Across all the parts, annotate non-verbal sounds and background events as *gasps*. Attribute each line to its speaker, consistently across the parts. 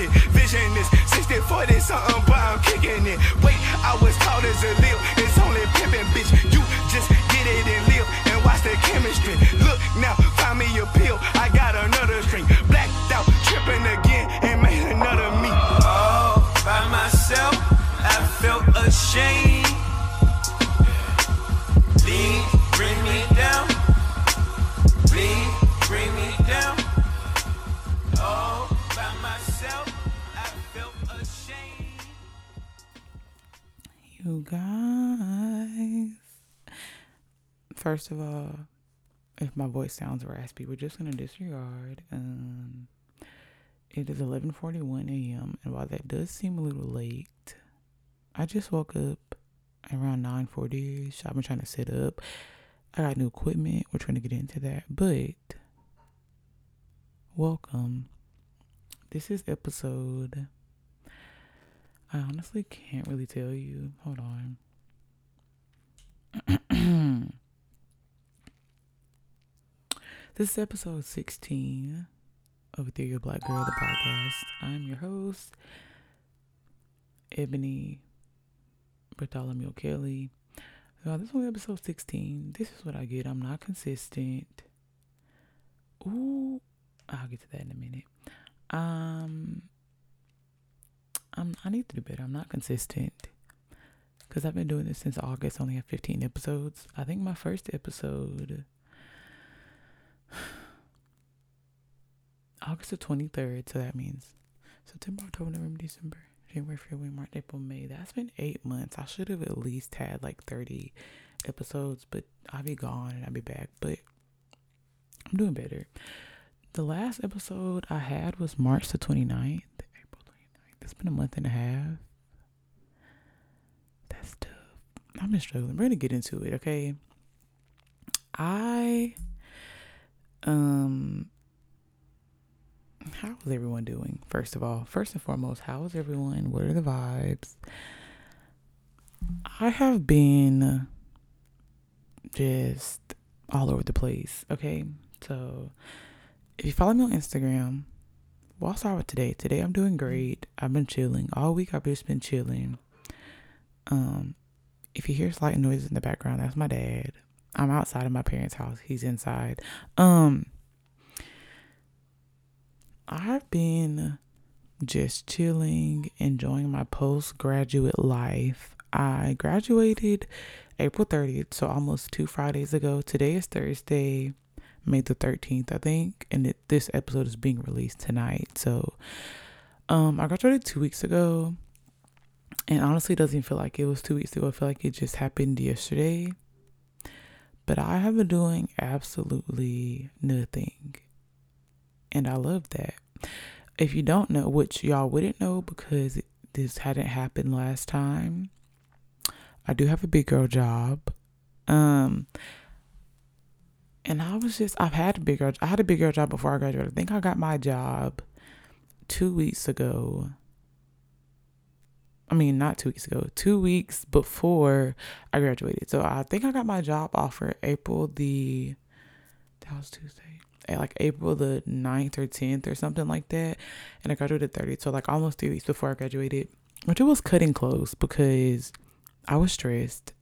Speaker 1: shit. Vision is 60 40 something, but I'm kicking it. Wait, I was taught as a live. It's only pimping, bitch. You just get it and live and watch the chemistry. Look now, find me a pill. I got another string. Blacked out, tripping again, and made another me. All by myself, I felt ashamed.
Speaker 2: You guys. First of all, if my voice sounds raspy, we're just gonna disregard. Um, it is 11:41 a.m. and while that does seem a little late, I just woke up around 9:40ish. I've been trying to set up. I got new equipment. We're trying to get into that, but welcome. This is episode. I honestly can't really tell you. Hold on. *clears throat* this is episode 16 of Ethereal Black Girl, the podcast. I'm your host, Ebony Bartholomew Kelly. Uh, this is episode 16. This is what I get. I'm not consistent. Ooh, I'll get to that in a minute. Um, I'm, I need to do better. I'm not consistent because I've been doing this since August. Only have 15 episodes. I think my first episode, *sighs* August the 23rd. So that means September, October, November, December, January, February, March, April, May. That's been eight months. I should have at least had like 30 episodes, but I'll be gone and I'll be back. But I'm doing better. The last episode I had was March the 29th. April 29th. It's been a month and a half. That's tough. I've been struggling. We're gonna get into it, okay? I um how is everyone doing? First of all, first and foremost, how is everyone? What are the vibes? I have been just all over the place, okay? So if you follow me on Instagram, well, I'll start with today. Today I'm doing great. I've been chilling. All week I've just been chilling. Um, if you hear slight noises in the background, that's my dad. I'm outside of my parents' house. He's inside. Um I've been just chilling, enjoying my postgraduate life. I graduated April 30th, so almost two Fridays ago. Today is Thursday, May the 13th, I think, and it, this episode is being released tonight. So, um, I graduated two weeks ago, and honestly, doesn't feel like it was two weeks ago. I feel like it just happened yesterday. But I have been doing absolutely nothing, and I love that. If you don't know, which y'all wouldn't know because this hadn't happened last time, I do have a big girl job. Um, and I was just, I've had a big girl, I had a big girl job before I graduated. I think I got my job two weeks ago. I mean, not two weeks ago, two weeks before I graduated. So I think I got my job offer April the, that was Tuesday, eh, like April the 9th or 10th or something like that. And I graduated 30. So like almost three weeks before I graduated, which it was cutting close because I was stressed.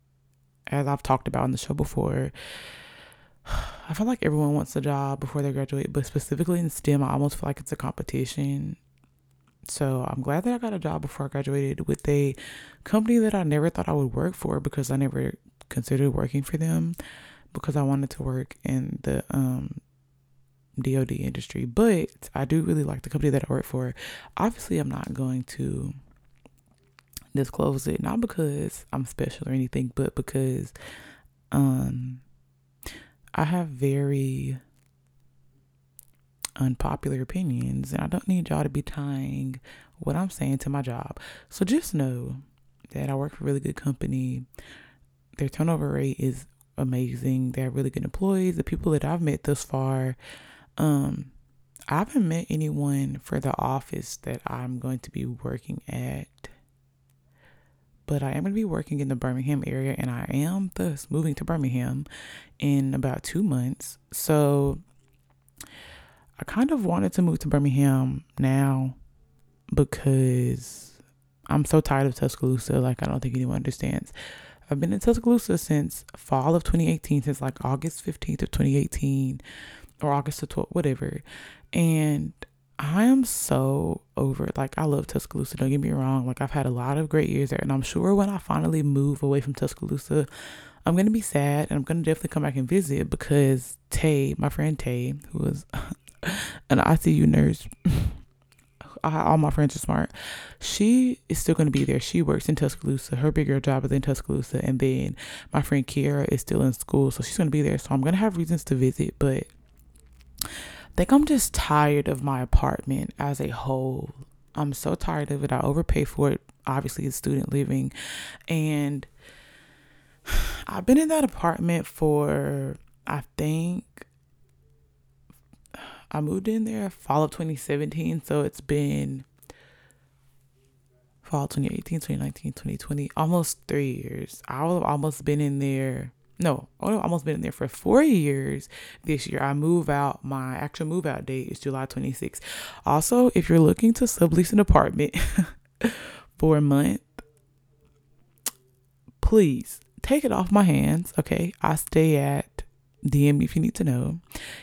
Speaker 2: As I've talked about in the show before, I feel like everyone wants a job before they graduate, but specifically in STEM, I almost feel like it's a competition. So I'm glad that I got a job before I graduated with a company that I never thought I would work for because I never considered working for them because I wanted to work in the um DoD industry. But I do really like the company that I work for. Obviously, I'm not going to disclose it not because I'm special or anything, but because um I have very unpopular opinions and I don't need y'all to be tying what I'm saying to my job. So just know that I work for a really good company. Their turnover rate is amazing. They have really good employees. The people that I've met thus far, um, I haven't met anyone for the office that I'm going to be working at. But I am going to be working in the Birmingham area and I am thus moving to Birmingham in about two months. So I kind of wanted to move to Birmingham now because I'm so tired of Tuscaloosa. Like, I don't think anyone understands. I've been in Tuscaloosa since fall of 2018, since like August 15th of 2018 or August the 12th, whatever. And I am so over. Like, I love Tuscaloosa. Don't get me wrong. Like, I've had a lot of great years there. And I'm sure when I finally move away from Tuscaloosa, I'm to be sad and I'm to definitely come back and visit because Tay, my friend Tay, who is *laughs* an ICU nurse, *laughs* all my friends are smart. She is still going to be there. She works in Tuscaloosa. Her bigger job is in Tuscaloosa. And then my friend Kiara is still in school. So she's going to be there. So I'm going to have reasons to visit. But think I'm just tired of my apartment as a whole. I'm so tired of it. I overpay for it. Obviously, it's student living. And *sighs* I've been in that apartment for, I think, *sighs* I moved in there fall of 2017. So it's been fall 2018, 2019, 2020, almost three years. I've almost been in there. No, oh, I've almost been in there for four years this year. I move out. My actual move out date is July 26th. Also, if you're looking to sublease an apartment *laughs* for a month, please take it off my hands. Okay. I stay at DM if you need to know.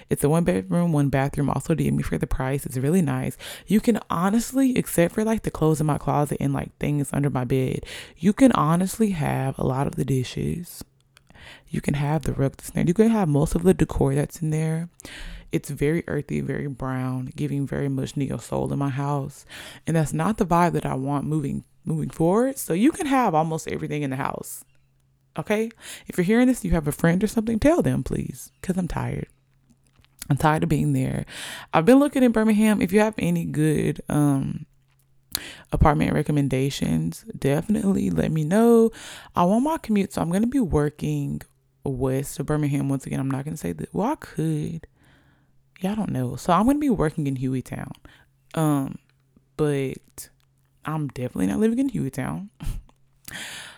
Speaker 2: It's a one bedroom, one bathroom. Also, DM me for the price. It's really nice. You can honestly, except for like the clothes in my closet and like things under my bed, you can honestly have a lot of the dishes. You can have the rug there. You can have most of the decor that's in there. It's very earthy, very brown, giving very much neo soul in my house, and that's not the vibe that I want moving moving forward. So you can have almost everything in the house Okay? If you're hearing this, you have a friend or something, tell them, please, because I'm tired. I'm tired of being there. I've been looking in Birmingham. If you have any good um apartment recommendations, definitely let me know. I want my commute, so I'm gonna be working west of Birmingham once again. I'm not gonna say that. Well, I could. Yeah, I don't know. So I'm gonna be working in Hueytown. Um, but I'm definitely not living in Hueytown. *laughs*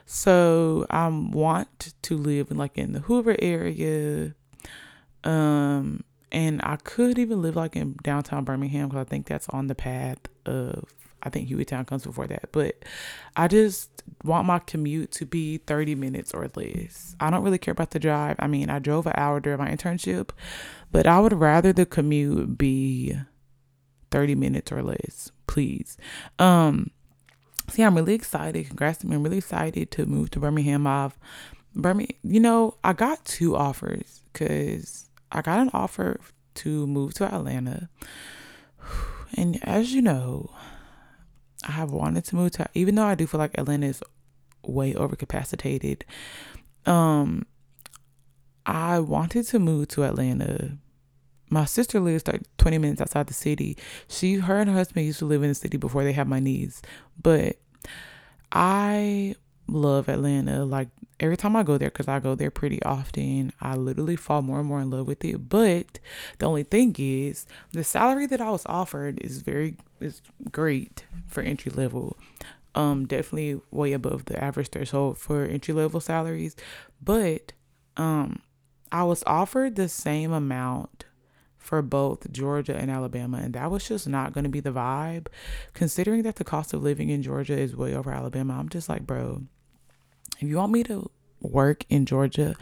Speaker 2: So I want to live in like in the Hoover area. Um and I could even live like in downtown Birmingham because I think that's on the path of I think Hueytown comes before that. But I just want my commute to be 30 minutes or less. I don't really care about the drive. I mean, I drove an hour during my internship, but I would rather the commute be 30 minutes or less, please. Um See, I'm really excited. Congrats to me. I'm really excited to move to Birmingham. I've Birmingham, you know, I got two offers because I got an offer to move to Atlanta. *sighs* And as you know, I have wanted to move to, even though I do feel like Atlanta is way overcapacitated. Um, I wanted to move to Atlanta. My sister lives like 20 minutes outside the city. She, her and her husband used to live in the city before they had my niece. But I love Atlanta. Like every time I go there, because I go there pretty often, I literally fall more and more in love with it. But the only thing is, the salary that I was offered is very is great for entry level. Um, definitely way above the average threshold for entry level salaries. But um, I was offered the same amount for both Georgia and Alabama. And that was just not going to be the vibe. Considering that the cost of living in Georgia is way over Alabama, I'm just like, bro, if you want me to work in Georgia,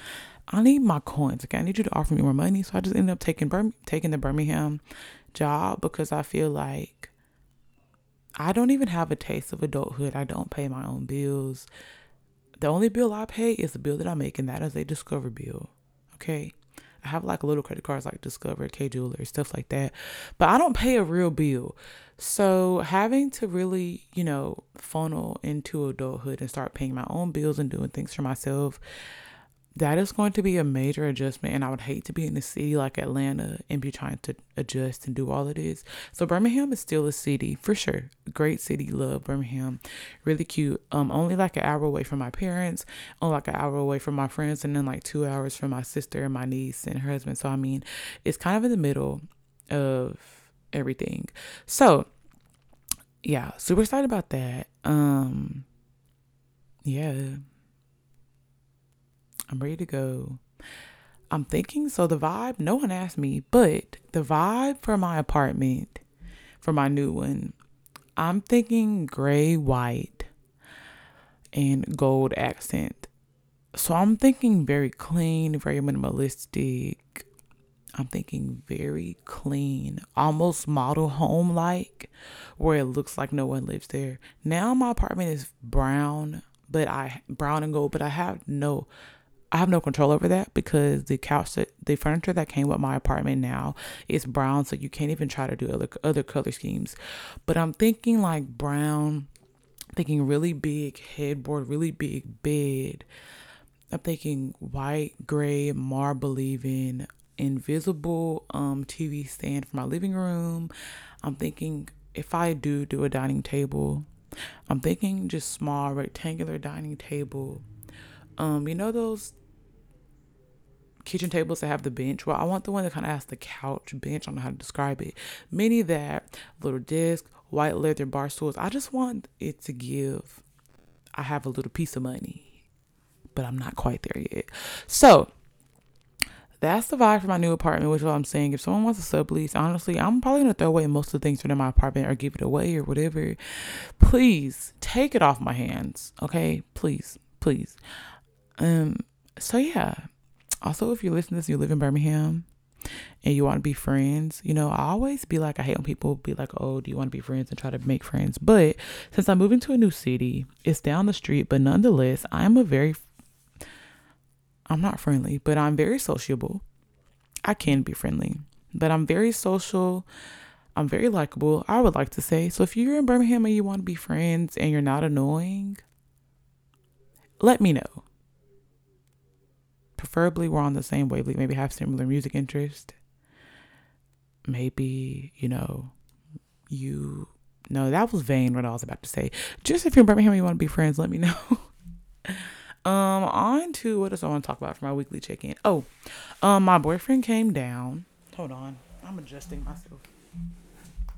Speaker 2: I need my coins. Okay, I need you to offer me more money. So I just ended up taking taking the Birmingham job because I feel like I don't even have a taste of adulthood. I don't pay my own bills. The only bill I pay is the bill that I make, and that is a Discover bill. Okay. I have like little credit cards like Discover, Kay Jewelry, stuff like that. But I don't pay a real bill. So having to really, you know, funnel into adulthood and start paying my own bills and doing things for myself, that is going to be a major adjustment and i would hate to be in a city like atlanta and be trying to adjust and do all of this. So birmingham is still a city for sure. Great city love birmingham. Really cute. Um only like an hour away from my parents only like an hour away from my friends and then like two hours from my sister and my niece and her husband. So i mean it's kind of in the middle of everything. So yeah super excited about that. Um yeah I'm ready to go. I'm thinking, so the vibe, no one asked me, but the vibe for my apartment, for my new one, I'm thinking gray, white, and gold accent. So I'm thinking very clean, very minimalistic. I'm thinking very clean, almost model home like, where it looks like no one lives there. Now my apartment is brown, but I brown and gold, but I have no I have no control over that because the couch that the furniture that came with my apartment now is brown, so you can't even try to do other other color schemes. But I'm thinking like brown, thinking really big headboard, really big bed. I'm thinking white, gray, marble even, invisible um TV stand for my living room. I'm thinking if I do do a dining table, I'm thinking just small rectangular dining table um, you know those kitchen tables that have the bench? Well, I want the one that kind of has the couch bench. I don't know how to describe it. Many that little desk, white leather bar stools. I just want it to give. I have a little piece of money, but I'm not quite there yet. So that's the vibe for my new apartment, which is what I'm saying. If someone wants a sublease, honestly, I'm probably gonna throw away most of the things from my apartment or give it away or whatever. Please take it off my hands. Okay? Please. Please. Um, so yeah. Also, if you're listening to this, you live in Birmingham and you want to be friends, you know, I always be like, I hate when people be like, oh, do you want to be friends and try to make friends? But since I'm moving to a new city, it's down the street, but nonetheless, I'm a very, I'm not friendly, but I'm very sociable. I can be friendly, but I'm very social. I'm very likable, I would like to say. So if you're in Birmingham and you want to be friends and you're not annoying, let me know preferably we're on the same wavelength, maybe have similar music interest. Maybe, you know, you no, that was vain what I was about to say. Just if you're in Birmingham you want to be friends, let me know. *laughs* um, on to what else I want to talk about for my weekly check-in. Oh, um, my boyfriend came down. Hold on. I'm adjusting myself.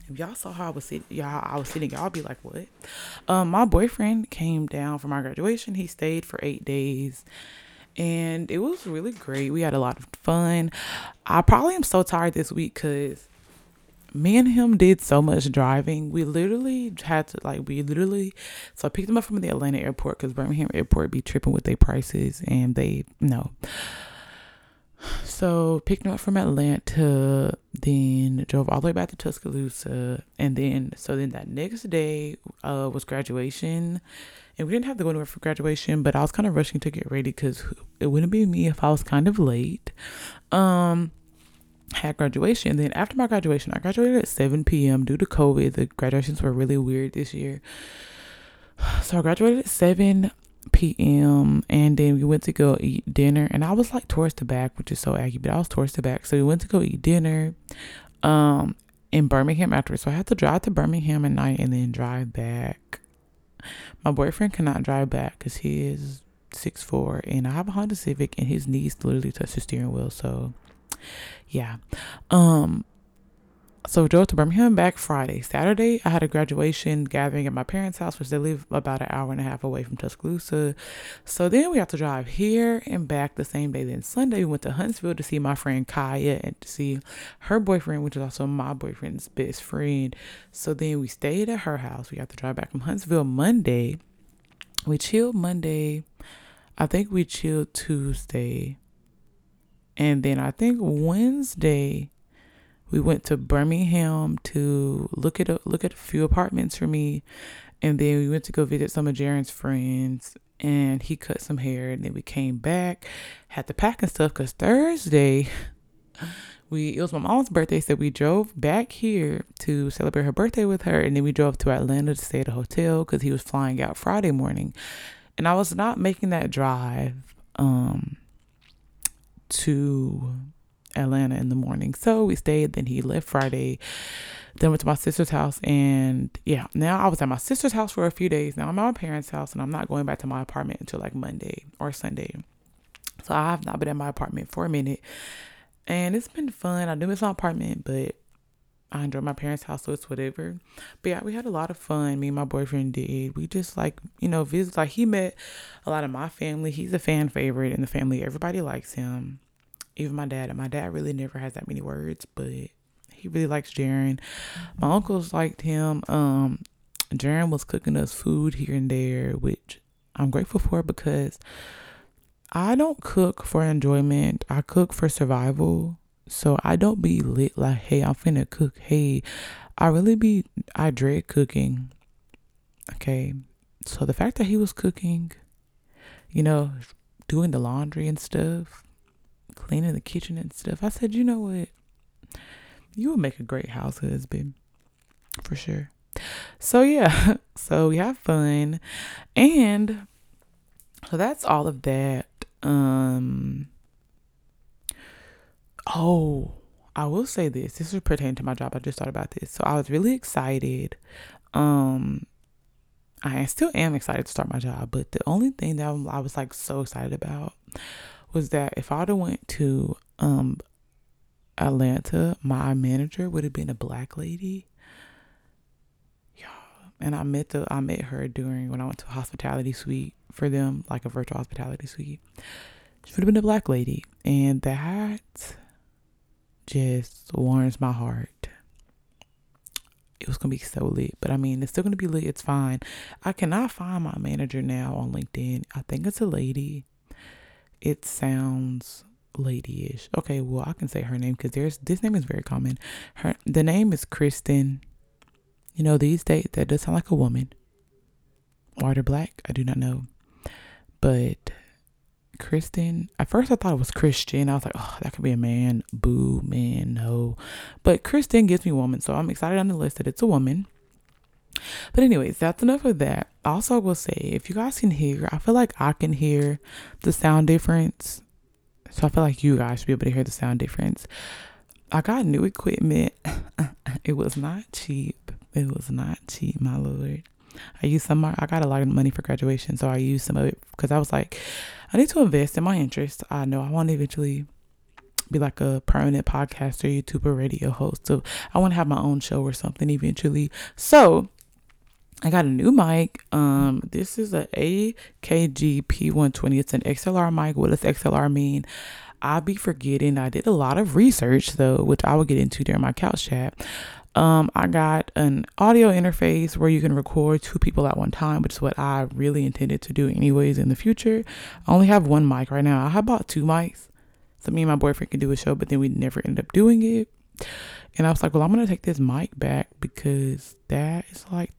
Speaker 2: If y'all saw how I was sitting, y'all, I was sitting, y'all be like, what? Um, my boyfriend came down for my graduation. He stayed for eight days and it was really great. We had a lot of fun. I probably am so tired this week because me and him did so much driving. We literally had to like we literally so I picked him up from the Atlanta airport because Birmingham airport be tripping with their prices and they no. So picked him up from Atlanta, then drove all the way back to Tuscaloosa, and then so then that next day uh was graduation and we didn't have to go anywhere for graduation, but I was kind of rushing to get ready because it wouldn't be me if I was kind of late. Um, had graduation. Then after my graduation, I graduated at 7 p.m. due to COVID. The graduations were really weird this year. *sighs* So I graduated at 7 p.m. and then we went to go eat dinner. And I was like towards the back, which is so aggy, but I was towards the back. So we went to go eat dinner um in Birmingham after. So I had to drive to Birmingham at night and then drive back my boyfriend cannot drive back because he is six four, and I have a Honda Civic, and his knees literally touch the steering wheel. So, yeah. Um, so drove to Birmingham back Friday. Saturday, I had a graduation gathering at my parents' house, which they live about an hour and a half away from Tuscaloosa. So then we have to drive here and back the same day. Then Sunday, we went to Huntsville to see my friend Kaya and to see her boyfriend, which is also my boyfriend's best friend. So then we stayed at her house. We have to drive back from Huntsville Monday. We chilled Monday. I think we chilled Tuesday. And then I think Wednesday we went to Birmingham to look at a look at a few apartments for me, and then we went to go visit some of Jaren's friends. And he cut some hair, and then we came back, had to pack and stuff. Cause Thursday, *laughs* we it was my mom's birthday, so we drove back here to celebrate her birthday with her, and then we drove to Atlanta to stay at a hotel because he was flying out Friday morning, and I was not making that drive um to Atlanta in the morning. So we stayed. Then he left Friday. Then went to my sister's house. And yeah, now I was at my sister's house for a few days. Now I'm at my parents' house and I'm not going back to my apartment until like Monday or Sunday. So I have not been at my apartment for a minute. And it's been fun. I do miss my apartment, but I enjoy my parents' house, so it's whatever. But yeah, we had a lot of fun. Me and my boyfriend did. We just like, you know, visit. Like he met a lot of my family. He's a fan favorite in the family. Everybody likes him even my dad. And my dad really never has that many words, but he really likes Jaren. My uncles liked him. Um, Jaren was cooking us food here and there, which I'm grateful for because I don't cook for enjoyment. I cook for survival. So I don't be lit like, hey, I'm finna cook. Hey, I really be, I dread cooking. Okay. So the fact that he was cooking, you know, doing the laundry and stuff, cleaning the kitchen and stuff, I said, you know what? You would make a great house husband for sure. So yeah, *laughs* so we have fun. And so that's all of that. Um Oh, I will say this. This is pertaining to my job. I just thought about this. So I was really excited. Um, I still am excited to start my job, but the only thing that I was like so excited about was that if I'd have went to um Atlanta, my manager would have been a black lady. Yeah, and I met the I met her during when I went to a hospitality suite for them, like a virtual hospitality suite. She would have been a black lady, and that just warms my heart. It was gonna be so lit, but I mean, it's still gonna be lit. It's fine. I cannot find my manager now on LinkedIn. I think it's a lady. It sounds ladyish. Okay, well, I can say her name because there's this name is very common. Her the name is Kristen. You know, these days that does sound like a woman. White or black, I do not know, but Kristen. At first, I thought it was Christian. I was like, oh, that could be a man. Boo, man, no. But Kristen gives me woman, so I'm excited on the list that it's a woman. But anyways, that's enough of that. Also, I will say, if you guys can hear, I feel like I can hear the sound difference. So I feel like you guys should be able to hear the sound difference. I got new equipment. *laughs* it was not cheap. It was not cheap, my lord. I used some. I got a lot of money for graduation, so I used some of it because I was like, I need to invest in my interests. I know I want to eventually be like a permanent podcaster, YouTuber, radio host. So I want to have my own show or something eventually. So I got a new mic. Um, this is a AKG P120. It's an XLR mic. What does XLR mean? I'll be forgetting. I did a lot of research though, which I will get into during my couch chat. Um, I got an audio interface where you can record two people at one time, which is what I really intended to do anyways in the future. I only have one mic right now. I bought two mics. So me and my boyfriend could do a show, but then we never ended up doing it. And I was like, well, I'm gonna take this mic back because that is like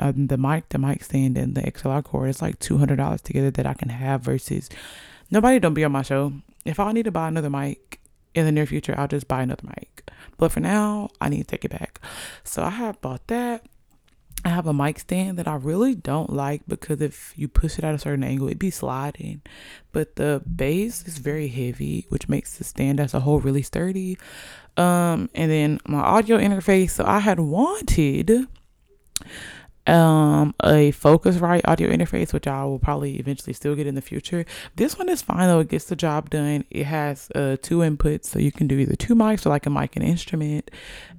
Speaker 2: uh, the mic, the mic stand, and the XLR cord. It's like two hundred dollars together that I can have versus nobody don't be on my show. If I need to buy another mic in the near future, I'll just buy another mic. But for now, I need to take it back. So I have bought that. I have a mic stand that I really don't like because if you push it at a certain angle, it be sliding. But the base is very heavy, which makes the stand as a whole really sturdy. Um, and then my audio interface. So I had wanted um a Focusrite audio interface which i will probably eventually still get in the future. This one is fine though. It gets the job done. It has uh two inputs so you can do either two mics or like a mic and instrument.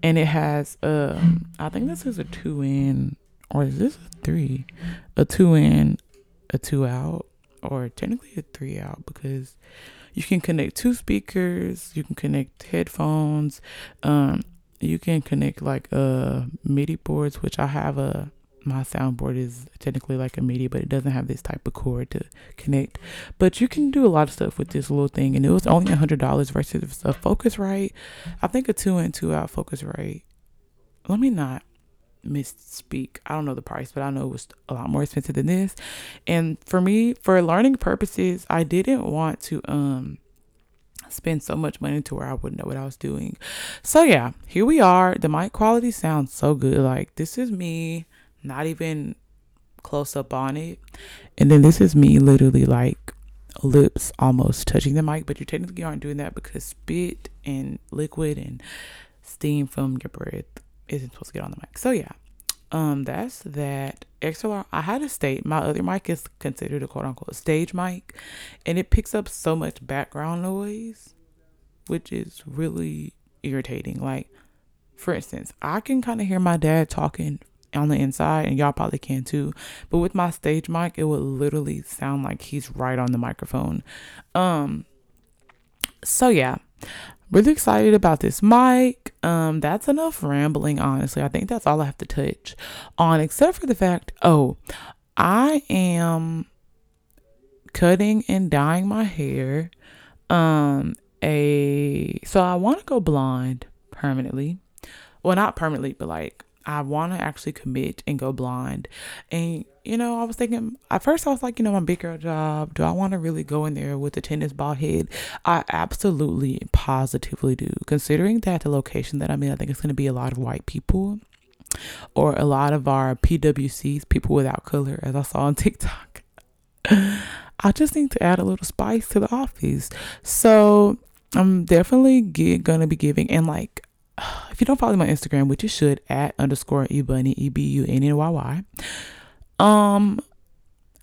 Speaker 2: And it has um i think this is a two in or is this a three? A two in a two out or technically a three out because you can connect two speakers you can connect headphones um you can connect like uh midi boards which i have a my soundboard is technically like a MIDI, but it doesn't have this type of cord to connect. But you can do a lot of stuff with this little thing, and it was only a hundred dollars versus a Focusrite. I think a two in two out Focusrite. Let me not misspeak. I don't know the price, but I know it was a lot more expensive than this. And for me, for learning purposes, I didn't want to um spend so much money to where I wouldn't know what I was doing. So yeah, here we are. The mic quality sounds so good. Like this is me not even close up on it. And then this is me literally like lips almost touching the mic, but you technically aren't doing that because spit and liquid and steam from your breath isn't supposed to get on the mic. So yeah. Um, that's that. XLR. I had to state my other mic is considered a quote unquote stage mic, and it picks up so much background noise, which is really irritating. Like, for instance, I can kind of hear my dad talking on the inside, and y'all probably can too. But with my stage mic, it would literally sound like he's right on the microphone. Um, so yeah, really excited about this mic. Um, that's enough rambling, honestly. I think that's all I have to touch on, except for the fact, oh, I am cutting and dyeing my hair. Um, a so I want to go blonde permanently. Well, not permanently, but like I want to actually commit and go blind. And, you know, I was thinking, at first I was like, you know, my big girl job, do I want to really go in there with a tennis ball head? I absolutely, positively do. Considering that the location that I'm in, I think it's going to be a lot of white people or a lot of our PWCs, people without color, as I saw on *laughs* TikTok. I just need to add a little spice to the office. So I'm definitely get, gonna be giving and like if you don't follow my Instagram, which you should, at underscore ebunny, E B U N N Y Y. Um,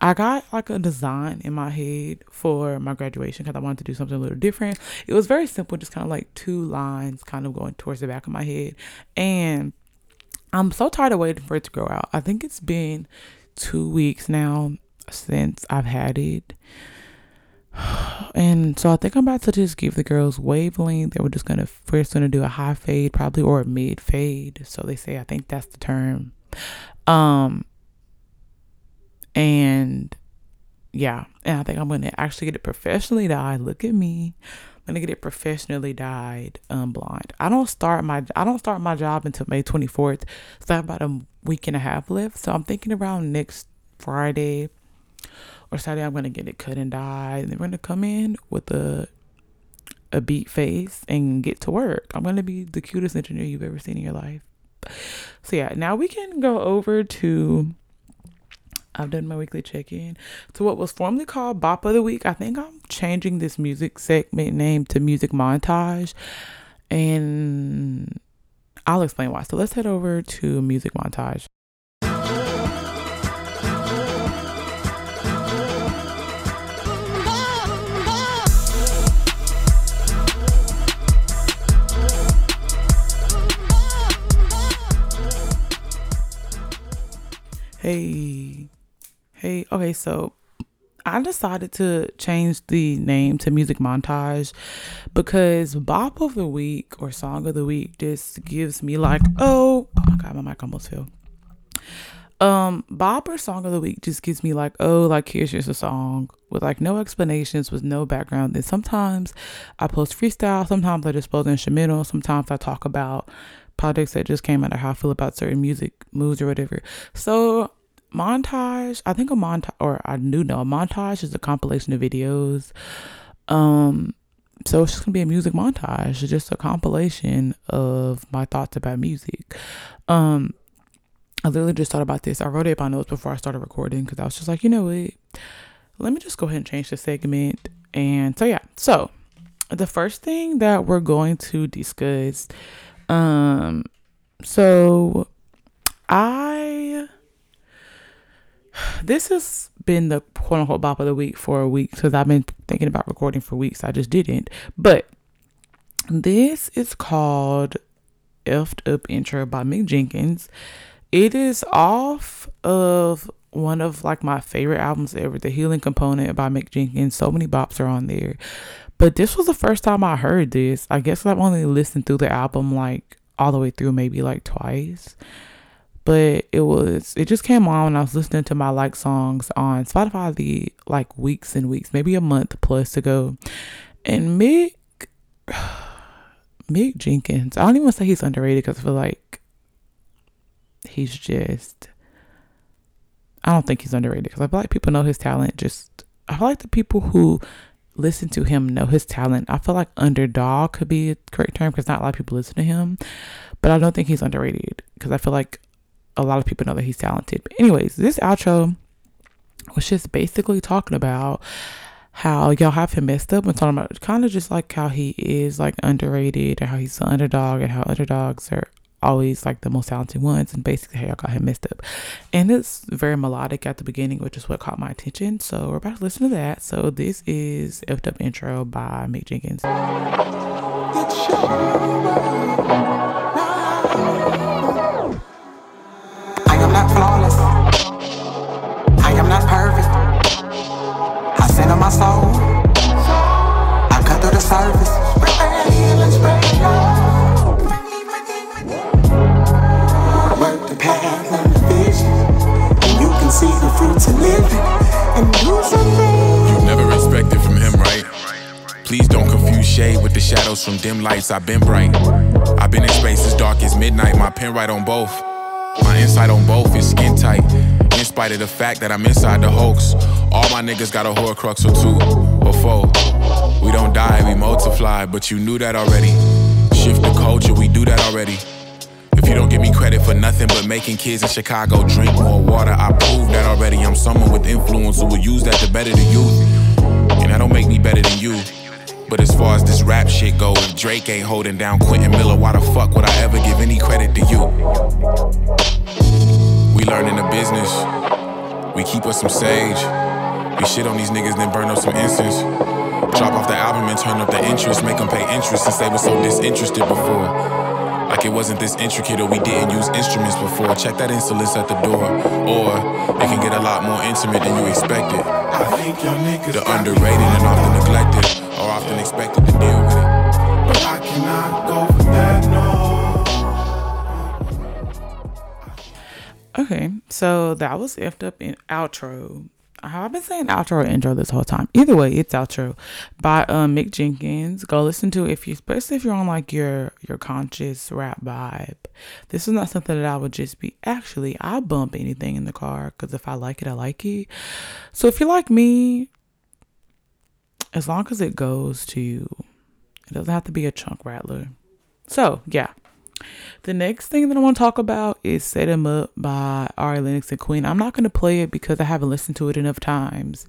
Speaker 2: I got like a design in my head for my graduation because I wanted to do something a little different. It was very simple, just kind of like two lines kind of going towards the back of my head. And I'm so tired of waiting for it to grow out. I think it's been two weeks now since I've had it. And so I think I'm about to just give the girls wavelength. They were just gonna first gonna do a high fade, probably or a mid fade. So they say I think that's the term. Um and yeah, and I think I'm gonna actually get it professionally dyed. Look at me. I'm gonna get it professionally dyed um blonde. I don't start my I don't start my job until May 24th. So I have about a week and a half left. So I'm thinking around next Friday or Saturday I'm gonna get it cut and dyed, and then we're gonna come in with a a beat face and get to work. I'm gonna be the cutest engineer you've ever seen in your life. So yeah, now we can go over to I've done my weekly check-in to what was formerly called Bop of the Week. I think I'm changing this music segment name to Music Montage. And I'll explain why. So let's head over to Music Montage. Hey, hey, okay, so I decided to change the name to Music Montage because Bop of the Week or Song of the Week just gives me like, oh, oh my God, my mic almost fell. Um, Bop or Song of the Week just gives me like, oh, like here's just a song with like no explanations, with no background. Then sometimes I post freestyle, sometimes I just post instrumental, sometimes I talk about projects that just came out of how I feel about certain music moves or whatever. So montage, I think a montage or I do know a montage is a compilation of videos. Um so it's just gonna be a music montage, it's just a compilation of my thoughts about music. Um I literally just thought about this. I wrote it in my notes before I started recording because I was just like, you know what? Let me just go ahead and change the segment. And so yeah, so the first thing that we're going to discuss um, so I this has been the quote unquote bop of the week for a week because I've been thinking about recording for weeks. I just didn't. But this is called Effed Up Intro by Mick Jenkins. It is off of one of like my favorite albums ever, The Healing Component by Mick Jenkins. So many bops are on there. But this was the first time I heard this. I guess I've only listened through the album like all the way through maybe like twice. But it was it just came on when I was listening to my like songs on Spotify the like weeks and weeks, maybe a month plus ago. And Mick *sighs* Mick Jenkins, I don't even say he's underrated because I feel like he's just I don't think he's underrated because I feel like people know his talent. Just I feel like the people who listen to him know his talent. I feel like underdog could be a correct term because not a lot of people listen to him, but I don't think he's underrated because I feel like a lot of people know that he's talented. But anyways, this outro was just basically talking about how y'all have him messed up and talking about kind of just like how he is like underrated and how he's an underdog and how underdogs are always like the most talented ones and basically how I got him messed up. And it's very melodic at the beginning, which is what caught my attention. So we're about to listen to that. So this is Effed Up Intro by Mick Jenkins.
Speaker 3: I am not flawless. I am not perfect. I on my soul. I cut through the surface. and do something. You
Speaker 4: never expected from him, right? Please don't confuse shade with the shadows from dim lights. I've been bright. I've been in space as dark as midnight. My pen right on both. My insight on both is skin tight. In spite of the fact that I'm inside the hoax, all my niggas got a horcrux or two or four. We don't die, we multiply, but you knew that already. Shift the culture, we do that already. If you don't give me credit for nothing but making kids in Chicago drink more water, I proved that already. I'm someone with influence who will use that to better the youth. And that don't make me better than you. But as far as this rap shit go, if Drake ain't holding down Quentin Miller, why the fuck would I ever give any credit to you? We learning the business. We keep us some sage. We shit on these niggas, then burn up some incense. Drop off the album and turn up the interest. Make them pay interest since they were so disinterested before. Like it wasn't this intricate or we didn't use instruments before. Check that insolence at the door. Or it can get a lot more intimate than you expected.
Speaker 1: I think your niggas
Speaker 4: The underrated and often neglected, or often expected to deal with it.
Speaker 1: But I cannot go for that, no.
Speaker 2: Okay, so that was effed up in outro. I've been saying outro or intro this whole time. Either way, it's outro by um, Mick Jenkins. Go listen to it if you, especially if you're on like your your conscious rap vibe. This is not something that I would just be. Actually, I bump anything in the car because if I like it, I like it. So if you're like me, as long as it goes to you, it doesn't have to be a chunk rattler. So yeah, the next thing that I want to talk about is Set Him Up by Ari Lennox and Queen. I'm not going to play it because I haven't listened to it enough times.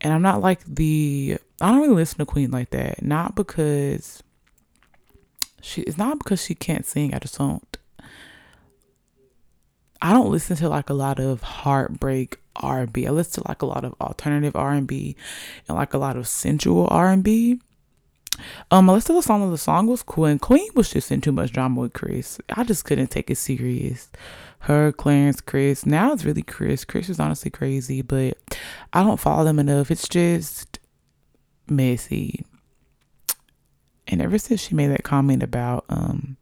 Speaker 2: And I'm not like the, I don't really listen to Queen like that. Not because she, it's not because she can't sing. I just don't. I don't listen to like a lot of heartbreak R&B. I listen to like a lot of alternative R&B and like a lot of sensual R&B. Um, to the song. The song was cool, and Queen was just in too much drama with Chris. I just couldn't take it serious. Her, Clarence, Chris. Now it's really Chris. Chris is honestly crazy, but I don't follow them enough. It's just messy. And ever since she made that comment about um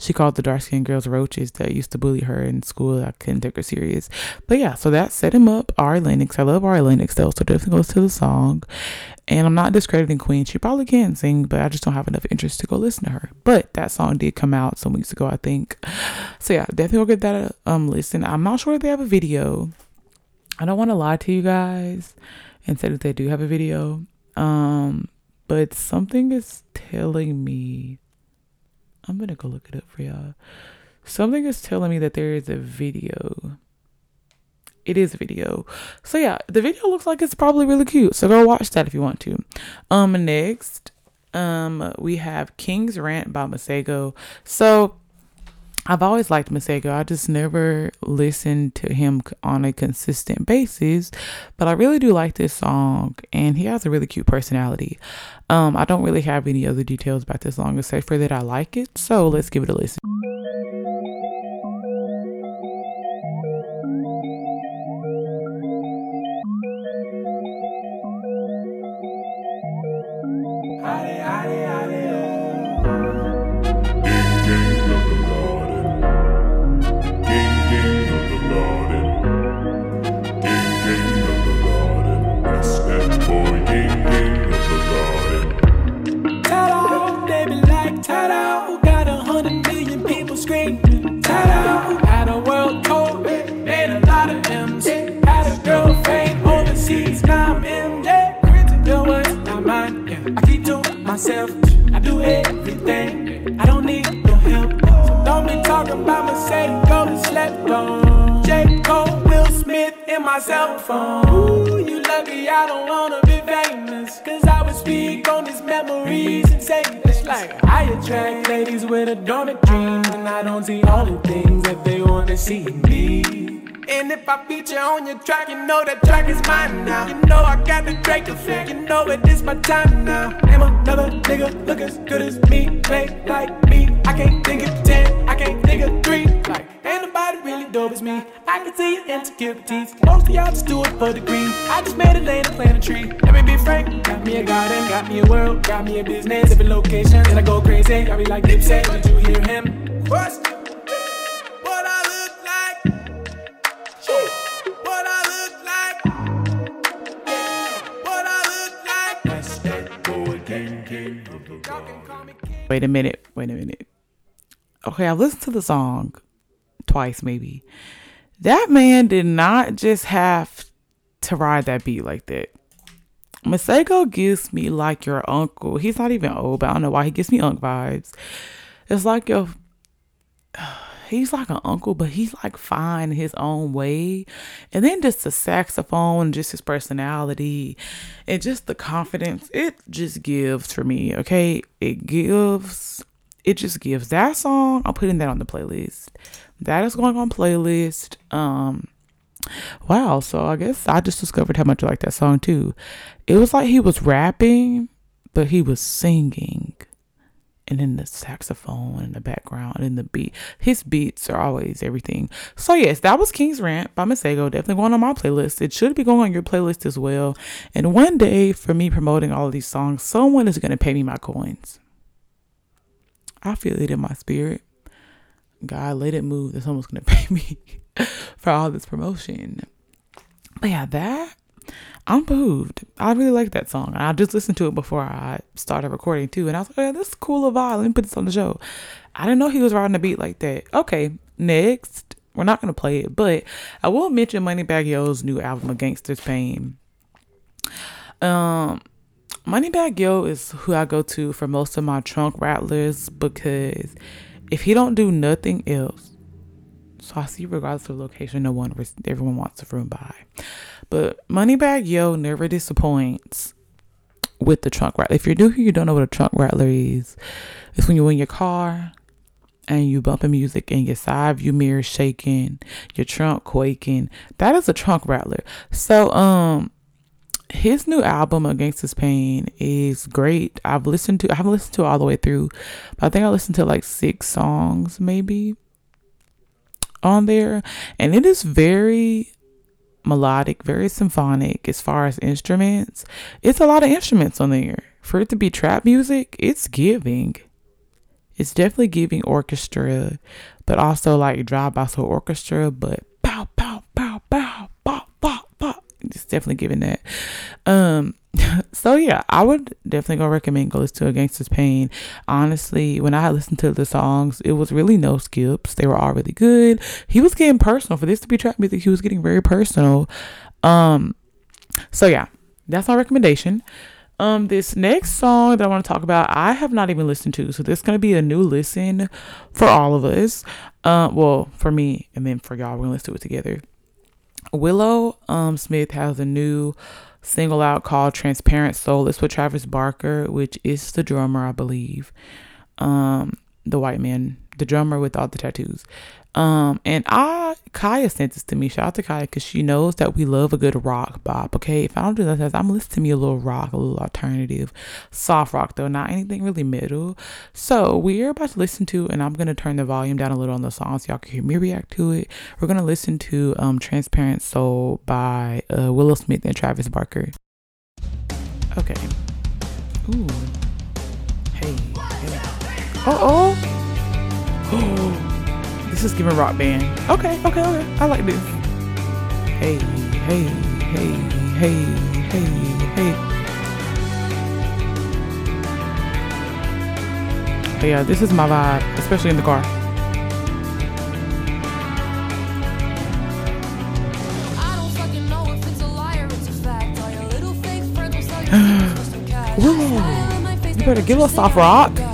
Speaker 2: she called the dark skinned girls roaches that used to bully her in school. I couldn't take her serious. But yeah, so that set him up. Ari Lennox. I love Ari Lennox though, so definitely goes to the song. And I'm not discrediting Queen. She probably can sing, but I just don't have enough interest to go listen to her. But that song did come out some weeks ago, I think. So yeah, definitely go get that um listen. I'm not sure if they have a video. I don't want to lie to you guys and say that they do have a video. Um, but something is telling me I'm gonna go look it up for y'all. Something is telling me that there is a video. It is a video. So yeah, the video looks like it's probably really cute. So go watch that if you want to. Um next, um we have King's Rant by Masego. So I've always liked Masego. I just never listened to him on a consistent basis, but I really do like this song, and he has a really cute personality. Um, I don't really have any other details about this song except for that I like it. So let's give it a listen.
Speaker 5: Know that track is mine now. You know I got the Drake effect, you know it is my time now. Name another nigga look as good as me, play like me. I can't think of ten, I can't think of three. Like ain't nobody really dope as me. I can see your insecurities. Most of y'all just do it for the green. I just made a lane and plant a tree. Let me be frank, got me a garden, got me a world, got me a business, different location, and I go crazy. Got me like Dipset, did you hear him?
Speaker 2: Wait a minute. Wait a minute. Okay, I listened to the song twice, maybe. That man did not just have to ride that beat like that. Masego gives me like your uncle. He's not even old, but I don't know why he gives me unk vibes. It's like your he's like an uncle, but he's like fine his own way. And then just the saxophone, just his personality, and just the confidence it just gives for me. Okay, it gives. It just gives that song. I'm putting that on the playlist. That is going on playlist. Um, wow. So I guess I just discovered how much I like that song too. It was like he was rapping, but he was singing and then the saxophone in the background and the beat. His beats are always everything. So yes, that was King's Rant by Masego. Definitely going on my playlist. It should be going on your playlist as well. And one day, for me promoting all of these songs, someone is going to pay me my coins. I feel it in my spirit. God, let it move that someone's going *laughs* to pay me for all this promotion. But yeah, that I'm moved. I really like that song. I just listened to it before I started recording too, and I was like, "Yeah, this is cool of vibe. Let me put this on the show." I didn't know he was riding a beat like that. Okay, next, we're not gonna play it, but I will mention Moneybagg Yo's new album, A Gangster's Pain. Um, Moneybagg Yo is who I go to for most of my trunk rattlers because if he don't do nothing else, so I see regardless of location, no one everyone wants to room by. But Moneybagg Yo never disappoints with the trunk rattler. If you're new here, you don't know what a trunk rattler is. It's when you're in your car and you bumping music and your side view mirror shaking, your trunk quaking. That is a trunk rattler. So um his new album A Gangster's Pain is great i've listened to i haven't listened to all the way through but i think i listened to like six songs maybe on there and it is very melodic, very symphonic as far as instruments. It's a lot of instruments on there. For it to be trap music, it's giving. It's definitely giving orchestra, but also like drive by soul orchestra, but pow pow. It's definitely giving that. Um *laughs* so yeah, I would definitely go recommend go listen to A Gangster's Pain. Honestly, when I listened to the songs, it was really no skips. They were all really good. He was getting personal for this to be trap music. He was getting very personal. Um, so yeah, that's my recommendation. Um, this next song that I want to talk about, I have not even listened to, so this is gonna be a new listen for all of us. Uh, well, for me, and then for y'all, we're gonna listen to it together. Willow um Smith has a new single out called Transparent Soul. It's with Travis Barker, which is the drummer, I believe. Um, the white man, the drummer with all the tattoos. Um, and I Kaya sent this to me. Shout out to Kaya because she knows that we love a good rock bop. Okay, if I don't do that, I'm listening to listen to me a little rock, a little alternative, soft rock though, not anything really middle. So we're about to listen to, and I'm gonna turn the volume down a little on the song so y'all can hear me react to it. We're gonna listen to um "Transparent Soul" by uh, Willow Smith and Travis Barker. Okay. Ooh. Hey. hey. Oh *gasps* *gasps* *gasps* oh. This is giving rock band. Okay, okay, okay. I like this. Hey, hey, hey, hey, hey, hey. But yeah, this is my vibe, especially in the car. *gasps* You better give us soft rock.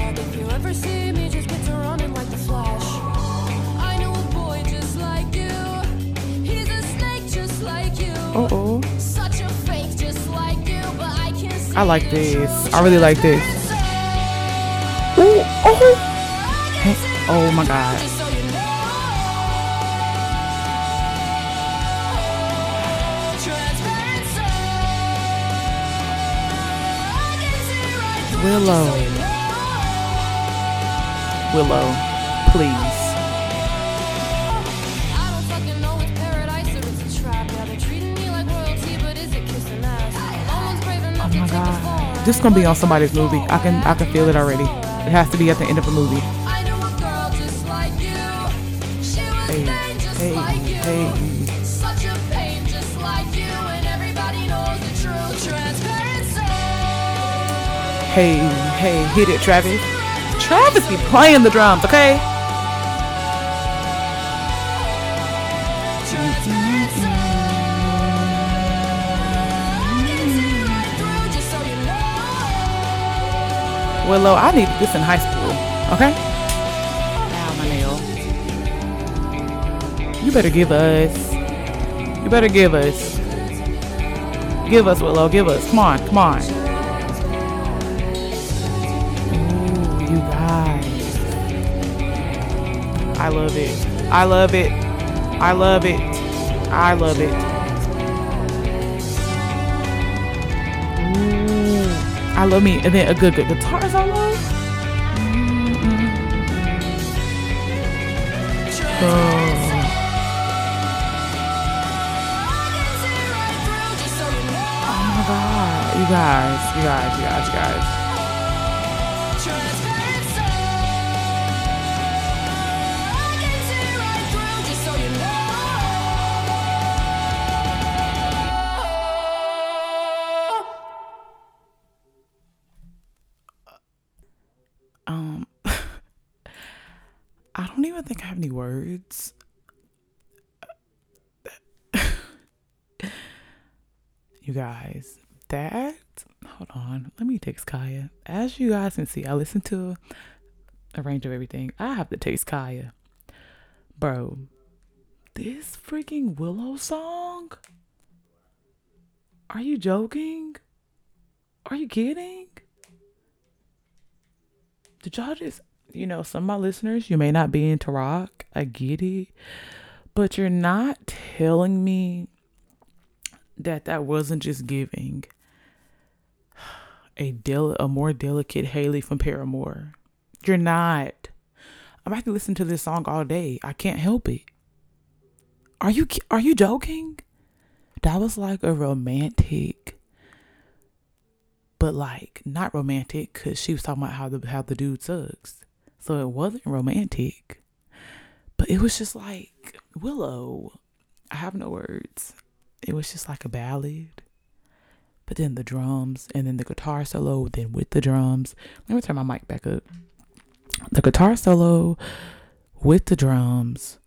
Speaker 2: I like this. I really like this. Ooh, oh. oh my god. Willow. Willow, please. This is gonna be on somebody's movie. I can I can feel it already. It has to be at the end of a movie. Hey, hey, hey. Hey, hey, hit it, Travis. Travis be playing the drums, okay? Willow, I needed this in high school, okay? Ow, my nail. You better give us. You better give us. Give us, Willow, give us. Come on, come on. Ooh, you guys. I love it. I love it. I love it. I love it. I love me. And then a good, good guitar solo. Oh. Mm-hmm. Oh my god. You guys, you guys, you guys, you guys. Have any words. *laughs* you guys, that hold on, let me text Kaya. As you guys can see, I listen to a range of everything. I have to text Kaya. Bro, this freaking Willow song? Are you joking? Are you kidding? Did y'all just, you know, some of my listeners, you may not be into rock. I get it. But you're not telling me that that wasn't just giving a del- a more delicate Hayley from Paramore. You're not. I'm about to listen to this song all day. I can't help it. Are you are you joking? That was like a romantic, but like not romantic because she was talking about how the how the dude sucks. So it wasn't romantic, but it was just like Willow. I have no words. It was just like a ballad. But then the drums and then the guitar solo, then with the drums. Let me turn my mic back up. The guitar solo with the drums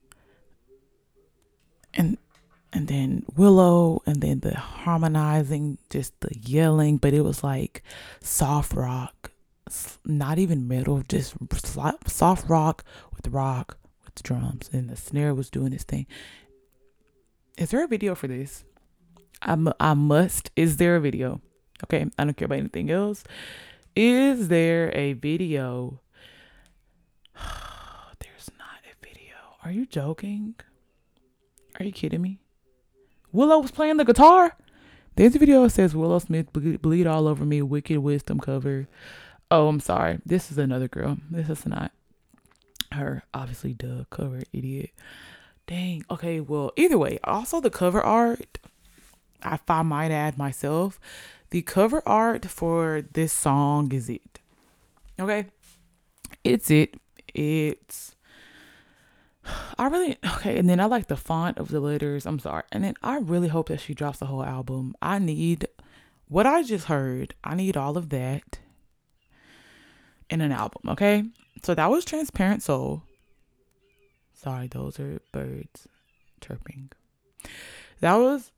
Speaker 2: and and then Willow and then the harmonizing, just the yelling, but it was like soft rock, not even metal, just soft rock with rock with drums and the snare was doing this thing. Is there a video for this? I, I must. Is there a video? Okay, I don't care about anything else. Is there a video? *sighs* There's not a video. Are you joking? Are you kidding me? Willow was playing the guitar. There's a video that says Willow Smith ble- bleed all over me, wicked wisdom cover. Oh, I'm sorry. This is another girl. This is not her. Obviously, duh, cover idiot. Dang. Okay, well, either way, also the cover art, if I might add myself, the cover art for this song is it. Okay? It's it. It's I really okay, and then I like the font of the letters. I'm sorry. And then I really hope that she drops the whole album. I need what I just heard. I need all of that in an album, okay? So that was Transparent Soul. Sorry, those are birds chirping. That was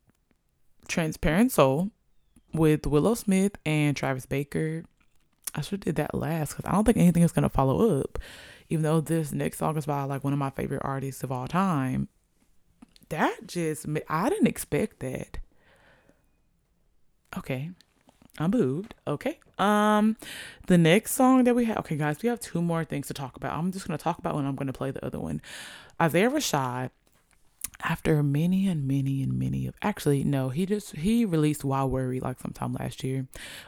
Speaker 2: Transparent Soul with Willow Smith and Travis Barker. I should have did that last because I don't think anything is gonna follow up. Even though this next song is by like one of my favorite artists of all time, that just I didn't expect that. Okay, I'm moved. Okay. Um, the next song that we have. Okay, guys, we have two more things to talk about. I'm just gonna talk about one. I'm gonna play the other one. Isaiah Rashad after many and many and many of actually no he just he released Why Worry like sometime last year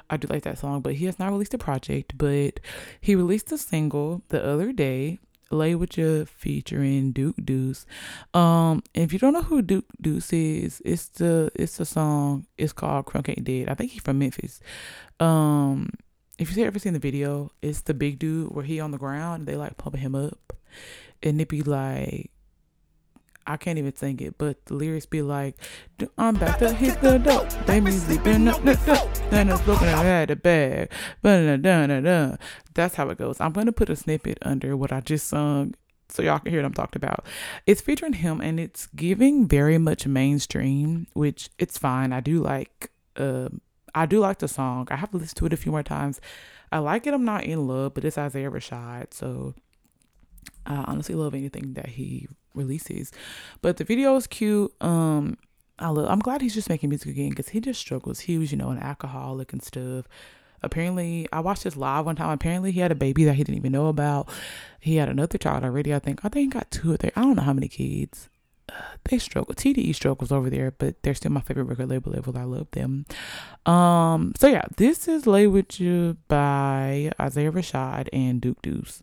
Speaker 2: i do like that song but he has not released a project but he released a single the other day lay with you featuring duke deuce. Um if you don't know who duke deuce is it's the it's a song it's called crunk ain't dead. I think he's from memphis. Um if you ever seen the video it's the big dude where he on the ground they like pumping him up. And it be like I can't even sing it, but the lyrics be like, I'm about to hit the dope. They be sleeping up the dope. Then it's looking at the bag. That's how it goes. I'm going to put a snippet under what I just sung so y'all can hear what I'm talking about. It's featuring him and it's giving very much mainstream, which it's fine. I do like uh, I do like the song. I have to listen to it a few more times. I like it. I'm not in love, but it's Isaiah Rashad, so I honestly love anything that he releases. But the video is cute. Um, I love. I'm glad he's just making music again because he just struggles. He was, you know, an alcoholic and stuff. Apparently, I watched this live one time. Apparently, he had a baby that he didn't even know about. He had another child already. I think. I think he got two or three. I don't know how many kids. Uh, they struggle. TDE struggles over there, but they're still my favorite record label level. I love them. Um. So yeah, this is "Lay with You" by Isaiah Rashad and Duke Deuce.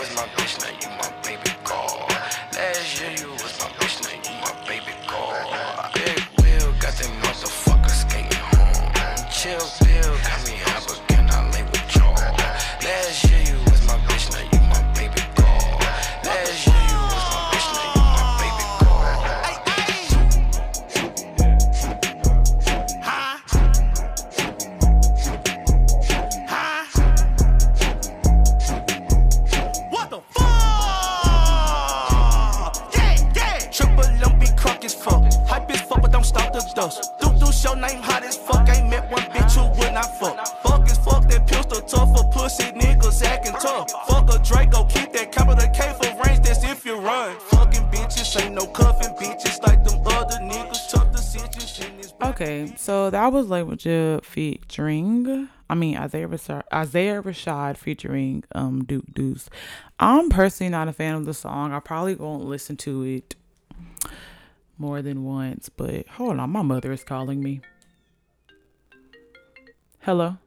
Speaker 2: was like with featuring, I mean Isaiah Rashad, Isaiah Rashad featuring um Duke Deuce. I'm personally not a fan of the song. I probably won't listen to it more than once. But hold on, my mother is calling me. Hello.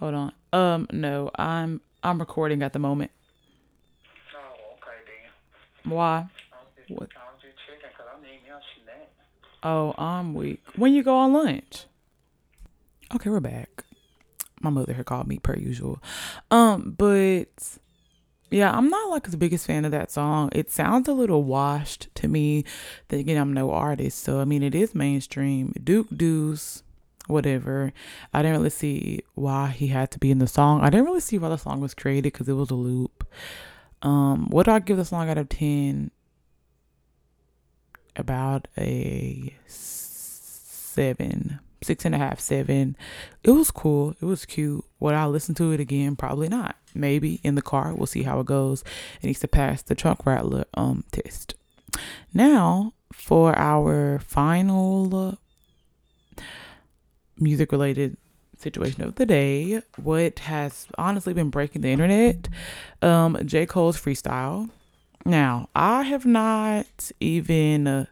Speaker 2: Hold on. Um, no, I'm I'm recording at the moment.
Speaker 6: Oh, okay then.
Speaker 2: Why? What? Oh, I'm weak. When you go on lunch? Okay, we're back. My mother had called me per usual. Um, but yeah, I'm not like the biggest fan of that song. It sounds a little washed to me. Again, I'm no artist, so I mean it is mainstream. Duke Deuce, whatever. I didn't really see why he had to be in the song. I didn't really see why the song was created because it was a loop. Um, what do I give the song out of ten? About a seven, six and a half, seven. It was cool. It was cute. Would I listen to it again? Probably not. Maybe in the car. We'll see how it goes. It needs to pass the trunk rattler um test. Now for our final music related situation of the day, what has honestly been breaking the internet, um, J. Cole's freestyle. Now, I have not even uh,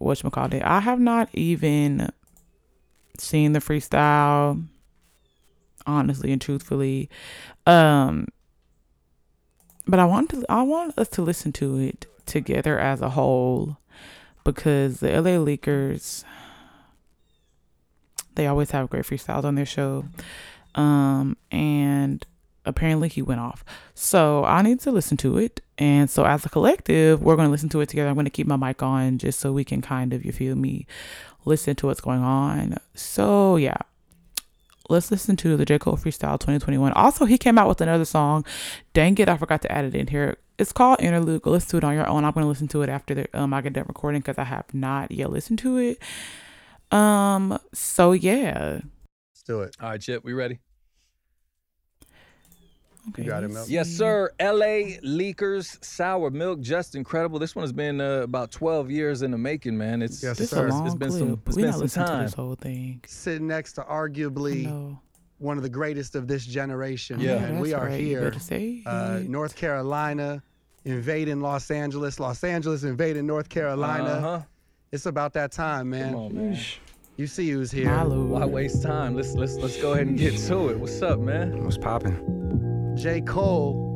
Speaker 2: whatchamacallit, I have not even seen the freestyle, honestly and truthfully. Um but I want to I want us to listen to it together as a whole because the LA Leakers they always have great freestyles on their show. Um and apparently he went off. So I need to listen to it. And so as a collective, we're going to listen to it together. I'm going to keep my mic on just so we can kind of, you feel me, listen to what's going on. So yeah, let's listen to the J. Cole Freestyle 2021. Also, he came out with another song. Dang it, I forgot to add it in here. It's called Interlude. Go listen to it on your own. I'm gonna listen to it after the, um I get done recording because I have not yet listened to it. Um. So yeah.
Speaker 7: Let's do it.
Speaker 8: All right, Chip, we ready?
Speaker 2: Okay.
Speaker 7: You got it,
Speaker 2: let's
Speaker 7: Mel.
Speaker 8: Yes, sir. LA Leakers Sour Milk, Justin Credible. This one has been uh, about 12 years in the making, man. It's
Speaker 7: Yes,
Speaker 2: This
Speaker 7: sir.
Speaker 2: a long
Speaker 8: it's been
Speaker 2: clip.
Speaker 8: some, it's
Speaker 2: we
Speaker 8: been
Speaker 2: not
Speaker 8: some
Speaker 2: listening to
Speaker 8: time.
Speaker 2: this whole thing.
Speaker 7: Sitting next to arguably one of the greatest of this generation.
Speaker 8: Yeah.
Speaker 7: and we are
Speaker 2: right.
Speaker 7: Here,
Speaker 2: better say
Speaker 7: uh. North Carolina, invading Los Angeles. Los Angeles invading North Carolina.
Speaker 8: Uh-huh.
Speaker 7: It's about that time, man.
Speaker 8: Come on, man.
Speaker 7: You see who's here.
Speaker 2: My lord.
Speaker 8: Why waste time? Let's let's let's go ahead and get to it. What's up, man?
Speaker 9: What's poppin'?
Speaker 7: J. Cole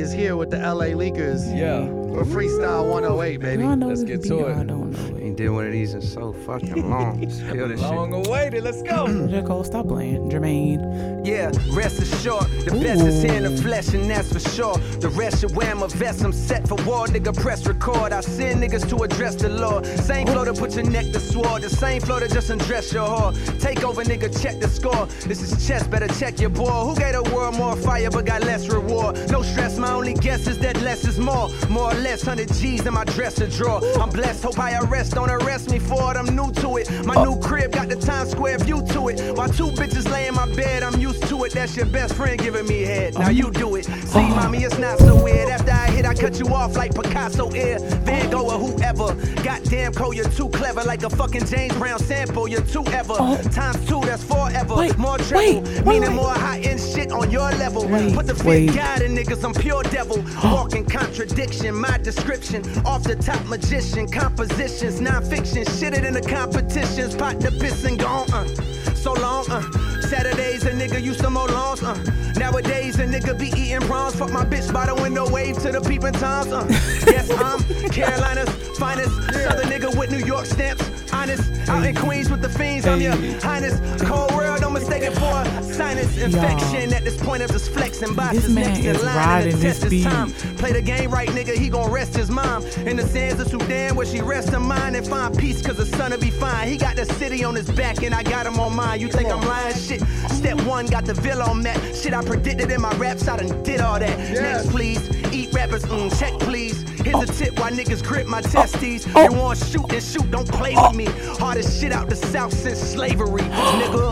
Speaker 7: is here with the LA Leakers
Speaker 8: Yeah.
Speaker 7: for Freestyle 108, baby.
Speaker 2: Y'all know
Speaker 8: Let's get to it.
Speaker 2: y'all don't know
Speaker 9: Ain't did one of these in so fucking *laughs* long. Spill this
Speaker 8: Long
Speaker 9: shit.
Speaker 8: awaited. Let's go.
Speaker 2: it. *clears throat* J. Cole, stop playing. Jermaine.
Speaker 10: Yeah, rest assured, the best is here in the flesh, and that's for sure. The rest should wear my vest, I'm set for war, nigga, press record. I send niggas to address the Lord. Same flow to put your neck to sword, the same flow to just undress your whore. Take over, nigga, check the score. This is chess, better check your boy. Who gave the world more fire but got less reward? No stress, my only guess is that less is more. More or less, 100 G's in my dresser drawer. I'm blessed, hope I arrest, don't arrest me for it, I'm new to it. My new crib got the Times Square view to it. While two bitches lay in my bed, I'm used to it. That's your best friend giving me head. Now you do it. See, mommy, it's not so weird. After I hit, I cut you off like Picasso air, Van Gogh or whoever. Goddamn, Cole, you're too clever, like a fucking James Brown sample. You're too ever. Oh. Times two, that's forever.
Speaker 2: Wait,
Speaker 10: more
Speaker 2: wait, wait,
Speaker 10: meaning
Speaker 2: wait.
Speaker 10: more high end shit on your level.
Speaker 2: Wait,
Speaker 10: Put the fear God in niggas, I'm pure devil. Walking contradiction, my description. Off the top magician, compositions, non-fiction. Shit it in the competitions. Pot the piss and gone, uh. So long, uh. Saturdays a nigga used to mow lawns, uh. Nowadays a nigga be eating prawns. Fuck my bitch by the window, wave to the peeping toms, uh. Yes, I'm Carolina's finest. Southern nigga with New York stamps. Honest, out in Queens with the fiends, I'm your highness. Cold world, don't for a sinus infection. At this point, I'm just flexing. Bosses
Speaker 2: man
Speaker 10: next in
Speaker 2: is
Speaker 10: line
Speaker 2: riding
Speaker 10: and the
Speaker 2: this
Speaker 10: test is
Speaker 2: beat.
Speaker 10: time. Play the game right, nigga, he gon' rest his mom. In the sands of Sudan, where she rests her mind and find peace, cause the son'll be fine. He got the city on his back, and I got him on mine. You think I'm lying? Shit. Step one, got the villa on that. Shit, I predicted in my raps, I done did all that. Next, please. Eat rappers, mm, check, please. Here's a tip why niggas grip my uh, testes. Uh, you want shoot and shoot, don't play uh. with me. Hardest shit out the South since slavery, nigga.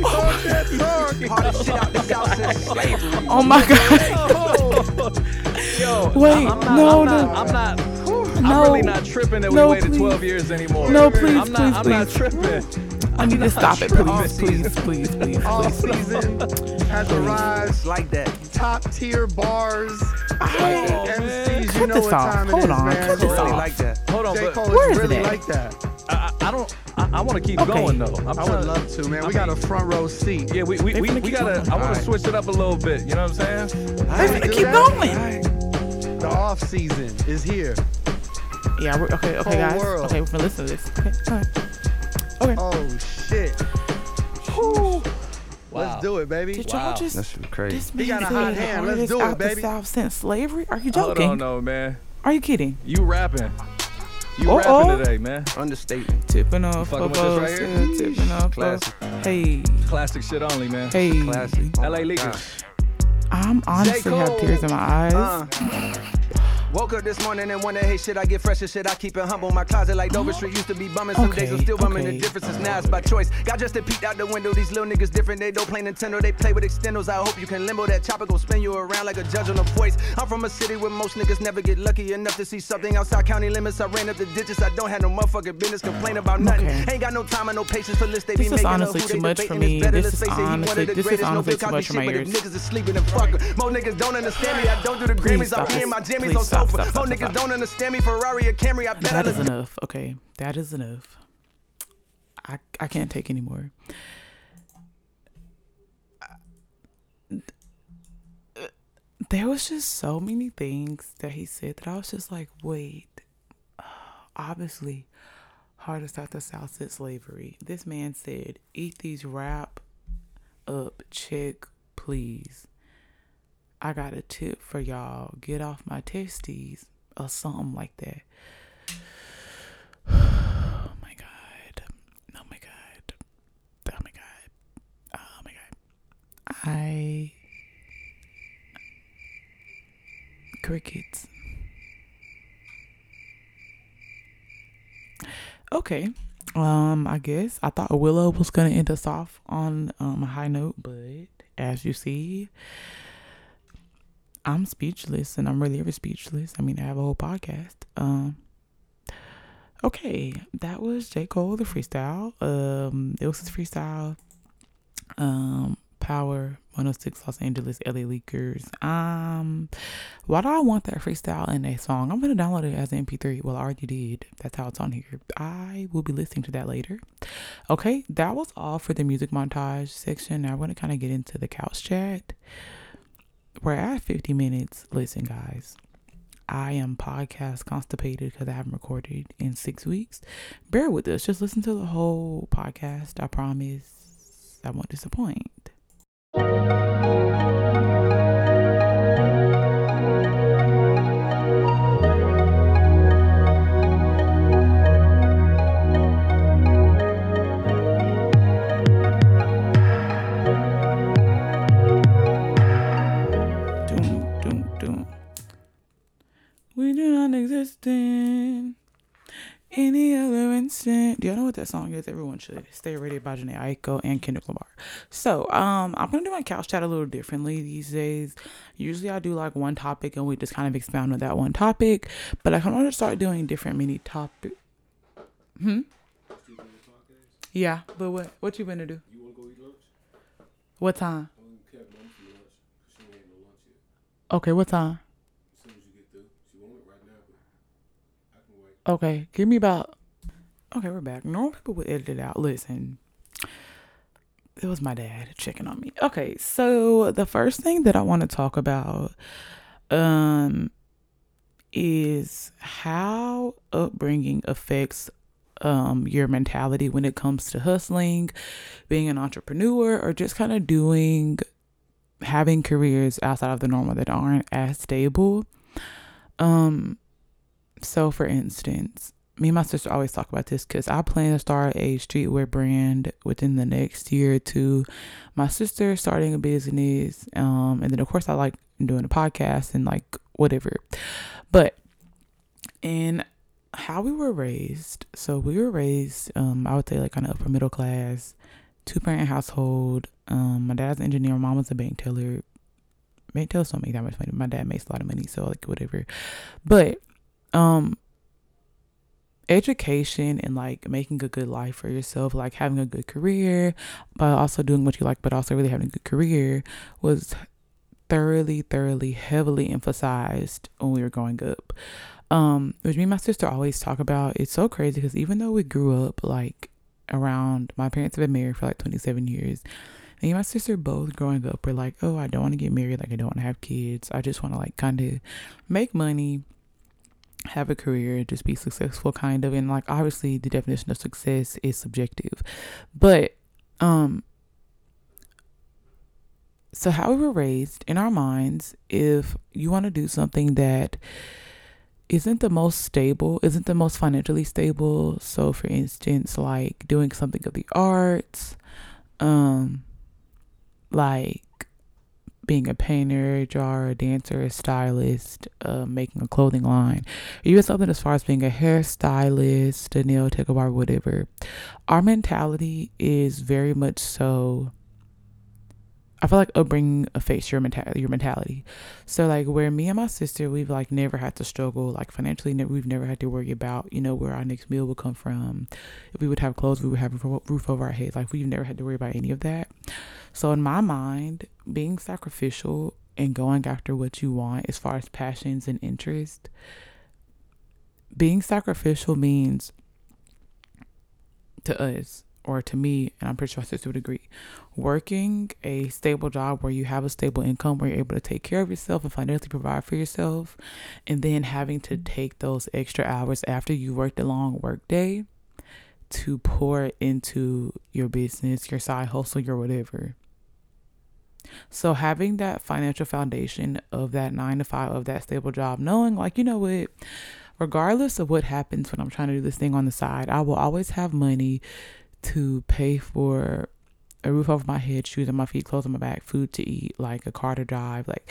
Speaker 10: *gasps* Hardest shit out the South since slavery.
Speaker 2: Oh my god. *laughs*
Speaker 8: Yo,
Speaker 2: Wait,
Speaker 8: I'm not,
Speaker 2: no,
Speaker 8: I'm
Speaker 2: no.
Speaker 8: not, I'm not, I'm
Speaker 2: No.
Speaker 8: really not tripping that we
Speaker 2: No,
Speaker 8: waited
Speaker 2: please.
Speaker 8: 12 years anymore.
Speaker 2: No, please,
Speaker 8: I'm not,
Speaker 2: please,
Speaker 8: I'm not tripping.
Speaker 2: I need to stop it,
Speaker 8: tripping.
Speaker 2: please, please, please, *laughs* please,
Speaker 7: All
Speaker 2: please.
Speaker 7: season has arrived.
Speaker 10: Like that.
Speaker 7: Top tier bars. Ah, MCs, you
Speaker 2: Cut
Speaker 7: know
Speaker 2: this
Speaker 7: what
Speaker 2: off.
Speaker 7: time it
Speaker 2: Hold on.
Speaker 7: man.
Speaker 2: Cut this
Speaker 10: Really
Speaker 2: off.
Speaker 10: like that.
Speaker 8: Hold on,
Speaker 7: J.
Speaker 8: but
Speaker 7: Cole
Speaker 2: Where
Speaker 7: is
Speaker 2: is it
Speaker 7: really like that.
Speaker 8: I, I I don't. I, I want to keep
Speaker 2: Okay.
Speaker 8: going though. I'm
Speaker 7: I
Speaker 8: trying
Speaker 7: would love to, man.
Speaker 8: I
Speaker 7: we got a front row seat.
Speaker 8: Yeah, we we, we, we gotta.
Speaker 2: going.
Speaker 8: I want to switch it up a little bit. You know what I'm saying?
Speaker 2: They
Speaker 7: Alright,
Speaker 2: finna
Speaker 7: do
Speaker 2: keep
Speaker 7: that.
Speaker 2: going.
Speaker 7: The off season is here.
Speaker 2: Yeah, we're okay, okay,
Speaker 7: Whole
Speaker 2: guys.
Speaker 7: world.
Speaker 2: Okay, we're gonna listen to this. Okay, all right. Okay.
Speaker 7: Oh shit. Let's do it, baby.
Speaker 2: Did
Speaker 8: Wow.
Speaker 2: y'all just
Speaker 9: That shit crazy.
Speaker 2: this
Speaker 7: He
Speaker 2: man
Speaker 7: got a hot hand. Let's do it,
Speaker 2: out
Speaker 7: baby.
Speaker 2: The South since slavery? Are you joking?
Speaker 8: Hold
Speaker 2: joking?
Speaker 8: on, no man.
Speaker 2: Are you kidding?
Speaker 8: You rapping? You
Speaker 2: Uh-oh.
Speaker 8: rapping today, man?
Speaker 9: Understatement.
Speaker 2: Tipping off
Speaker 8: fucking
Speaker 2: a
Speaker 8: with this right here?
Speaker 2: yeah, tipping off a
Speaker 9: Classic.
Speaker 2: Hey,
Speaker 8: Classic shit only, man.
Speaker 2: hey.
Speaker 9: Classic. Oh
Speaker 8: LA
Speaker 9: my
Speaker 8: Lakers.
Speaker 2: I'm honestly have tears in my eyes.
Speaker 10: Uh. Woke up this morning and hey shit, I get fresh as shit. I keep it humble. My closet like Dover Street used to be bumming. Some days I'm
Speaker 2: Okay,
Speaker 10: still bumming.
Speaker 2: okay.
Speaker 10: The difference is now it's by choice. Got just a peeked out the window. These little niggas different. They don't play Nintendo. They play with extendos. I hope you can limbo. That chopper gon' spin you around like a judge on a voice. I'm from a city where most niggas never get lucky enough to see something outside county limits. I ran up the ditches. I don't have no motherfucking business. Complain about nothing.
Speaker 2: Okay.
Speaker 10: Ain't got no time and no patience for lists. They
Speaker 2: This
Speaker 10: be making
Speaker 2: honestly
Speaker 10: who
Speaker 2: too
Speaker 10: they
Speaker 2: much for me. This is
Speaker 10: face it, he one
Speaker 2: honestly- this is
Speaker 10: greatest. No
Speaker 2: too much for my ears.
Speaker 10: niggas is sleeping and fucking. More niggas don't understand me. I don't do the Grammys. I be in my jammies on
Speaker 2: stop,
Speaker 10: sofa.
Speaker 2: stop, stop,
Speaker 10: niggas
Speaker 2: stop.
Speaker 10: don't understand me. Ferrari or Camry. I bet I
Speaker 2: That is enough. Okay, that is enough. I I can't take anymore. There was just so many things that he said that I was just like, wait. *sighs* Obviously, hardest out the South since slavery. This man said, "Eat these wrap up, check, please." I got a tip for y'all. Get off my testes or something like that. *sighs* Oh my god. Oh my god. Oh my god. Oh my god. I crickets. Okay. Um, I guess I thought Willow was gonna end us off on um, a high note, but as you see, I'm speechless, and I'm really ever speechless. I mean, I have a whole podcast. Um, okay, that was J Cole the freestyle. Um, it was his freestyle. Um, Power 106 Los Angeles LA Leakers. Um, why do I want that freestyle in a song? I'm gonna download it as an MP3. Well, I already did. That's how it's on here. I will be listening to that later. Okay, that was all for the music montage section. Now we're gonna kind of get into the couch chat. We're at 50 minutes. Listen, guys. I am podcast constipated because I haven't recorded in six weeks. Bear with us. Just listen to the whole podcast. I promise I won't disappoint. We do not exist in any other instant. Do y'all know what that song is? Everyone should. Stay Ready by Jhené Aiko and Kendrick Lamar. So, um, I'm gonna do my couch chat a little differently these days. Usually I do like one topic and we just kind of expound on that one topic. But I kind of want to start doing different mini topic. Hmm? Yeah, but what what you gonna do?
Speaker 11: You wanna go eat lunch?
Speaker 2: What time?
Speaker 11: Um, Kev mom for lunch. 'cause She ain't had no lunch yet.
Speaker 2: Okay, what time?
Speaker 11: As soon as you get through. She want it right now, but I can wait.
Speaker 2: Okay, give me about. Okay, we're back. Normal people would edit it out. Listen, it was my dad checking on me. Okay, so the first thing that I want to talk about, um, is how upbringing affects um your mentality when it comes to hustling, being an entrepreneur, or just kind of doing having careers outside of the normal that aren't as stable. Um, so for instance, me and my sister always talk about this because I plan to start a streetwear brand within the next year or two. My sister starting a business, um, and then of course I like doing a podcast and like whatever. But in how we were raised, so we were raised, um, I would say like kind of upper middle class, two parent household. Um, my dad's an engineer, mom was a bank teller. Bank tellers don't make that much money. My dad makes a lot of money, so like whatever. But um education and like making a good life for yourself, like having a good career, but also doing what you like, but also really having a good career was thoroughly, thoroughly, heavily emphasized when we were growing up. Um, which me and my sister always talk about. It's so crazy because even though we grew up like around, my parents have been married for like 27 years. Me and my sister both growing up were like, oh, I don't want to get married. Like, I don't want to have kids. I just want to like kind of make money, have a career, just be successful, kind of. And like, obviously, the definition of success is subjective, but um, so how we were raised in our minds, if you want to do something that isn't the most stable, isn't the most financially stable. So, for instance, like doing something of the arts, um, like being a painter, a drawer, a dancer, a stylist, uh, making a clothing line, even something as far as being a hairstylist, a nail tech, or whatever. Our mentality is very much so. I feel like upbringing affects your mentality. Your mentality. So like where me and my sister, we've like never had to struggle like financially. We've never had to worry about you know where our next meal would come from. If we would have clothes, we would have a roof over our heads. Like we've never had to worry about any of that. So in my mind, being sacrificial and going after what you want as far as passions and interest, being sacrificial means to us or to me, and I'm pretty sure my sister would agree, working a stable job where you have a stable income, where you're able to take care of yourself and financially provide for yourself, and then having to mm-hmm. take those extra hours after you worked a long work day to pour into your business, your side hustle, your whatever. So having that financial foundation of that nine to five of that stable job, knowing like, you know what, regardless of what happens when I'm trying to do this thing on the side, I will always have money to pay for a roof over my head, shoes on my feet, clothes on my back, food to eat, like a car to drive, like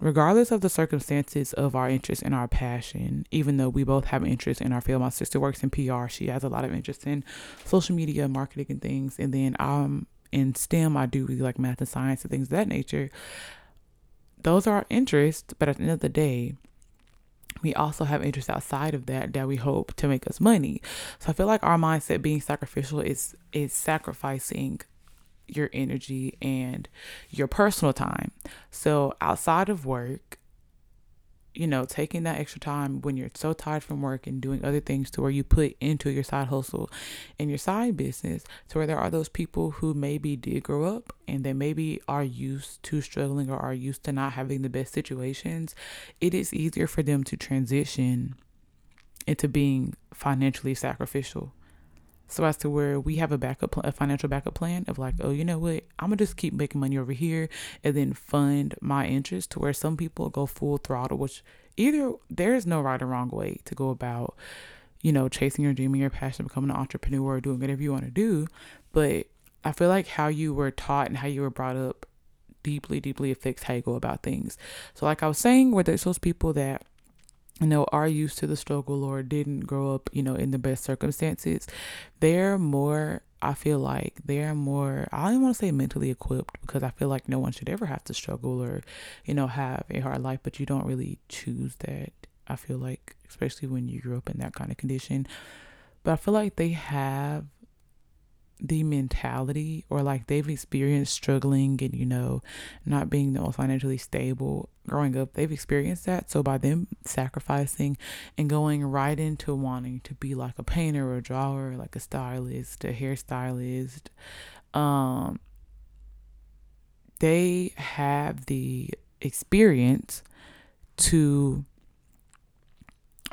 Speaker 2: regardless of the circumstances of our interest and our passion, even though we both have interest in our field. My sister works in PR. She has a lot of interest in social media, marketing and things. And then I'm in STEM, I do really like math and science and things of that nature. Those are our interests, but at the end of the day, we also have interests outside of that that we hope to make us money. So I feel like our mindset being sacrificial is is sacrificing your energy and your personal time. So outside of work, you know, taking that extra time when you're so tired from work and doing other things to where you put into your side hustle and your side business to where there are those people who maybe did grow up and they maybe are used to struggling or are used to not having the best situations. It is easier for them to transition into being financially sacrificial so as to where we have a backup, a financial backup plan of like, oh, you know what, I'm gonna just keep making money over here and then fund my interest. To where some people go full throttle, which either there is no right or wrong way to go about, you know, chasing your dream and your passion, becoming an entrepreneur, or doing whatever you want to do. But I feel like how you were taught and how you were brought up deeply, deeply affects how you go about things. So, like I was saying, where there's those people that you know, are used to the struggle or didn't grow up, you know, in the best circumstances, they're more, I feel like they're more, I don't want to say mentally equipped because I feel like no one should ever have to struggle or, you know, have a hard life, but you don't really choose that. I feel like, especially when you grew up in that kind of condition. But I feel like they have the mentality or like they've experienced struggling and you know not being the most financially stable growing up they've experienced that. So by them sacrificing and going right into wanting to be like a painter or a drawer like a stylist a hairstylist um they have the experience to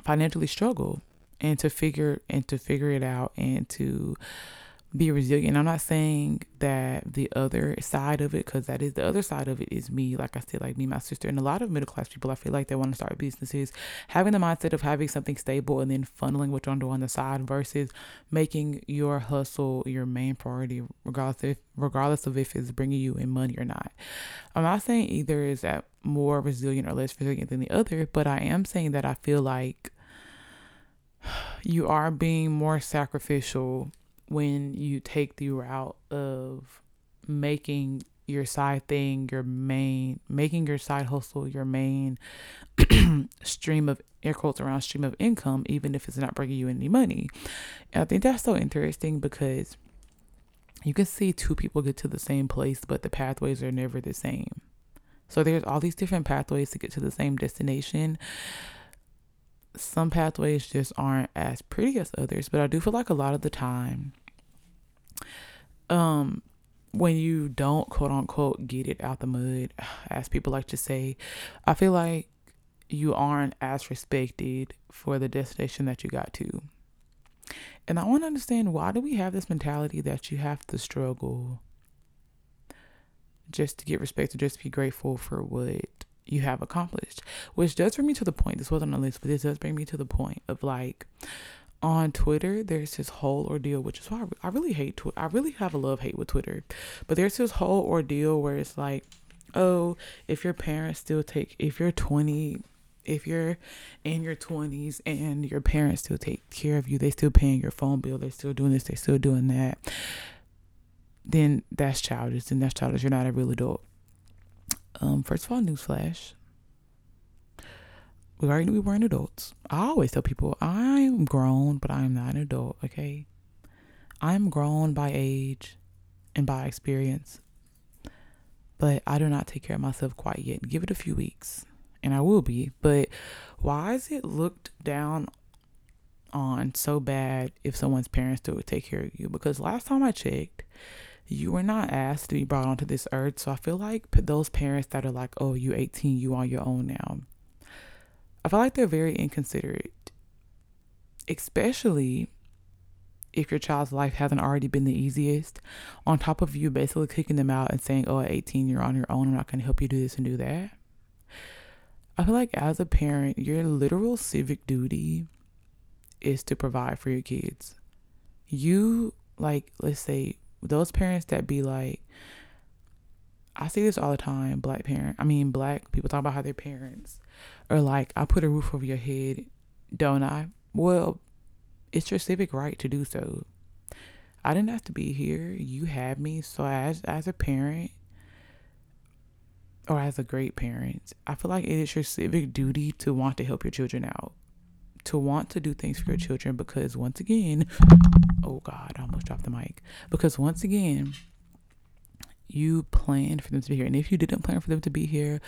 Speaker 2: financially struggle and to figure and to figure it out and to be resilient. I'm not saying that the other side of it, because that is the other side of it, is me. Like I said, like me, my sister, and a lot of middle class people. I feel like they want to start businesses, having the mindset of having something stable and then funneling what you're doing on the side versus making your hustle your main priority, regardless if regardless of if it's bringing you in money or not. I'm not saying either is that more resilient or less resilient than the other, but I am saying that I feel like *sighs* you are being more sacrificial when you take the route of making your side thing your main making your side hustle your main *clears throat* stream of air quotes around stream of income even if it's not bringing you any money. And i think that's so interesting because you can see two people get to the same place but the pathways are never the same. So there's all these different pathways to get to the same destination some pathways just aren't as pretty as others, but I do feel like a lot of the time, um, when you don't quote unquote get it out the mud, *sighs* as people like to say, I feel like you aren't as respected for the destination that you got to. And I want to understand why do we have this mentality that you have to struggle just to get respected, just to be grateful for what you have accomplished. Which does bring me to the point. This wasn't on the list, but this does bring me to the point of like on Twitter, there's this whole ordeal, which is why I really hate Twitter. I really have a love hate with Twitter, but there's this whole ordeal where it's like, oh, if your parents still take, if you're 20, if you're in your 20s and your parents still take care of you, they still paying your phone bill, they're still doing this, they're still doing that, then that's childish. Then that's childish. You're not a real adult. Um, first of all, newsflash. We already knew we weren't adults. I always tell people I'm grown, but I'm not an adult, okay? I'm grown by age and by experience, but I do not take care of myself quite yet. Give it a few weeks, and I will be. But why is it looked down on so bad if someone's parents do take care of you? Because last time I checked, you were not asked to be brought onto this earth. So I feel like those parents that are like, oh, you 18, you on your own now. I feel like they're very inconsiderate, especially if your child's life hasn't already been the easiest. On top of you basically kicking them out and saying, oh, at 18, you're on your own. I'm not going to help you do this and do that. I feel like as a parent, your literal civic duty is to provide for your kids. You, like, let's say, those parents that be like, I see this all the time. Black parent, I mean, black people talk about how their parents are like, I put a roof over your head, don't I? Well, it's your civic right to do so. I didn't have to be here. You had me. So as as a parent or as a great parent, I feel like it is your civic duty to want to help your children out. To want to do things for your mm-hmm. children because once again, oh God, I almost dropped the mic. Because once again, you planned for them to be here. And if you didn't plan for them to be here,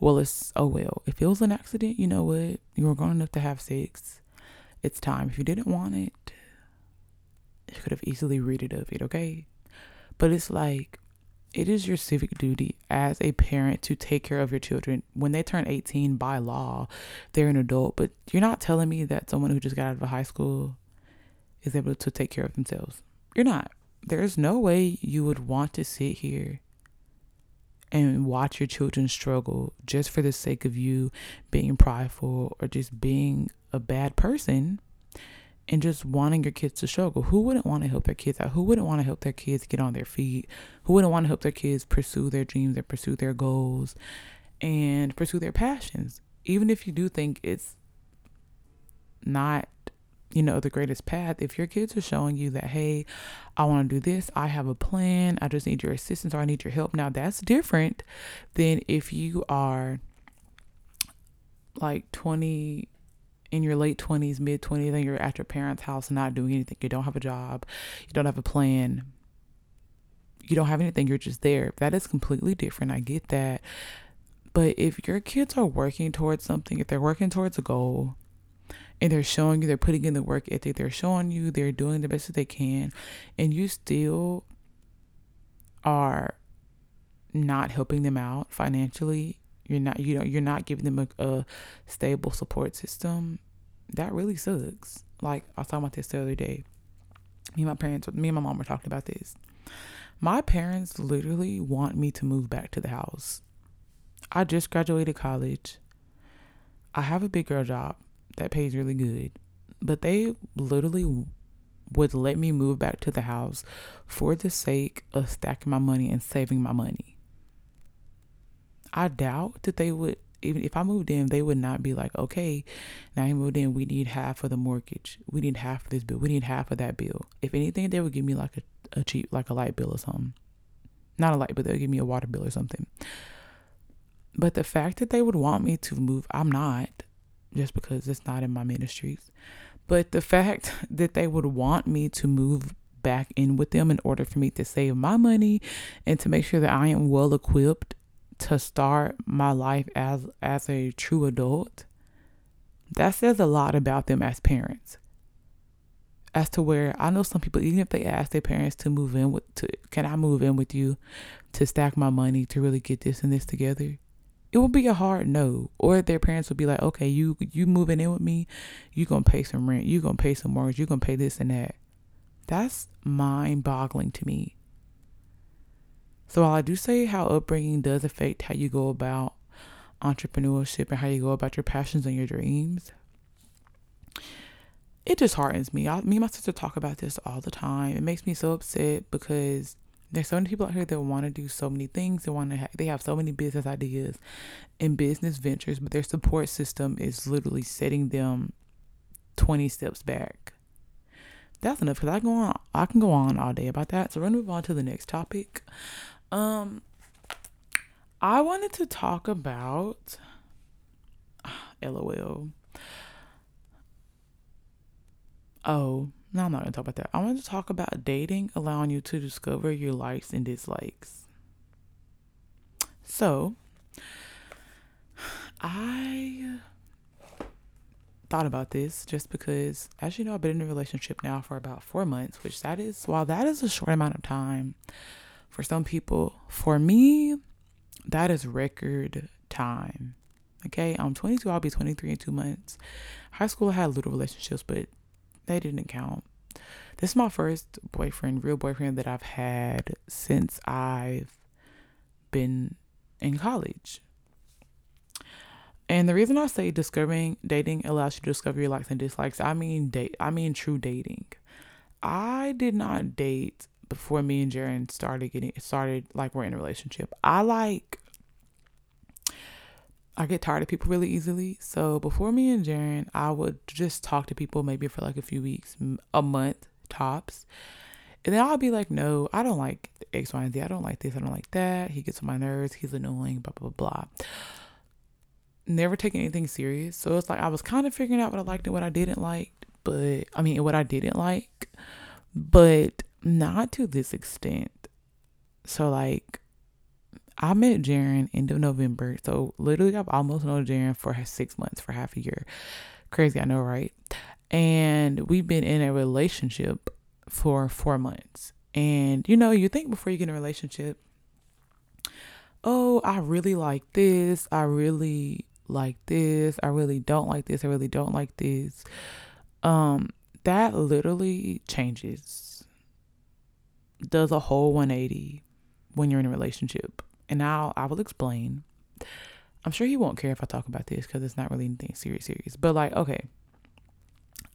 Speaker 2: well, it's oh well. If it was an accident, you know what? You were grown enough to have sex. It's time. If you didn't want it, you could have easily read it of it, okay? But it's like it is your civic duty as a parent to take care of your children. When they turn 18 by law, they're an adult. But you're not telling me that someone who just got out of high school is able to take care of themselves. You're not there's no way you would want to sit here and watch your children struggle just for the sake of you being prideful or just being a bad person and just wanting your kids to struggle. Who wouldn't want to help their kids out? Who wouldn't want to help their kids get on their feet? Who wouldn't want to help their kids pursue their dreams and pursue their goals and pursue their passions? Even if you do think it's not you know, the greatest path. If your kids are showing you that, hey, I want to do this, I have a plan, I just need your assistance or I need your help. Now, that's different than if you are like 20 in your late 20s, mid 20s, and you're at your parents' house not doing anything. You don't have a job, you don't have a plan, you don't have anything, you're just there. That is completely different. I get that. But if your kids are working towards something, if they're working towards a goal, and they're showing you, they're putting in the work ethic, they're showing you, they're doing the best that they can, and you still are not helping them out financially. You're not, you know, you're not giving them a, a stable support system. That really sucks. Like I was talking about this the other day. Me and my parents, me and my mom were talking about this. My parents literally want me to move back to the house. I just graduated college. I have a big girl job that pays really good. But they literally would let me move back to the house for the sake of stacking my money and saving my money. I doubt that they would even if I moved in, they would not be like, okay, now he moved in, we need half of the mortgage. We need half of this bill. We need half of that bill. If anything, they would give me like a, a cheap, like a light bill or something. Not a light, but they'll give me a water bill or something. But the fact that they would want me to move, I'm not just because it's not in my ministries. But the fact *laughs* that they would want me to move back in with them in order for me to save my money and to make sure that I am well equipped to start my life as as a true adult that says a lot about them as parents as to where I know some people even if they ask their parents to move in with to can I move in with you to stack my money to really get this and this together it would be a hard no. Or their parents would be like, okay, you you moving in with me, you gonna pay some rent, you gonna pay some mortgage, you gonna pay this and that. That's mind boggling to me. So while I do say how upbringing does affect how you go about entrepreneurship and how you go about your passions and your dreams, it just hardens me. I, me and my sister talk about this all the time. It makes me so upset because there's so many people out here that want to do so many things. They want to ha- they have so many business ideas and business ventures, but their support system is literally setting them 20 steps back. That's enough because I go on I can go on all day about that. So we're gonna move on to the next topic. Um I wanted to talk about *sighs* LOL. Oh, no, I'm not to talk about that. I want to talk about dating, allowing you to discover your likes and dislikes. So, *sighs* I thought about this just because, as you know, I've been in a relationship now for about four months, which that is, while that is a short amount of time for some people, for me, that is record time. Okay, I'm 22, I'll be 23 in two months. High school, I had little relationships, but they didn't count. This is my first boyfriend, real boyfriend that I've had since I've been in college. And the reason I say discovering dating allows you to discover your likes and dislikes, I mean date I mean true dating. I did not date before me and Jaren started getting started like we're in a relationship. I like I get tired of people really easily. So before me and Jaren, I would just talk to people maybe for like a few weeks, a month tops. And then I'll be like, no, I don't like X, Y, and Z. I don't like this. I don't like that. He gets on my nerves. He's annoying, blah, blah, blah. Never taking anything serious. So it's like I was kind of figuring out what I liked and what I didn't like. But I mean, what I didn't like. But not to this extent. So like I met Jaren end of November. So literally I've almost known Jaren for six months, for half a year. Crazy, I know, right? And we've been in a relationship for four months. And you know, you think before you get in a relationship, oh, I really like this. I really like this. I really don't like this. I really don't like this. Um, that literally changes. Does a whole 180 when you're in a relationship. And now I will explain. I'm sure he won't care if I talk about this because it's not really anything serious, serious. But like, okay,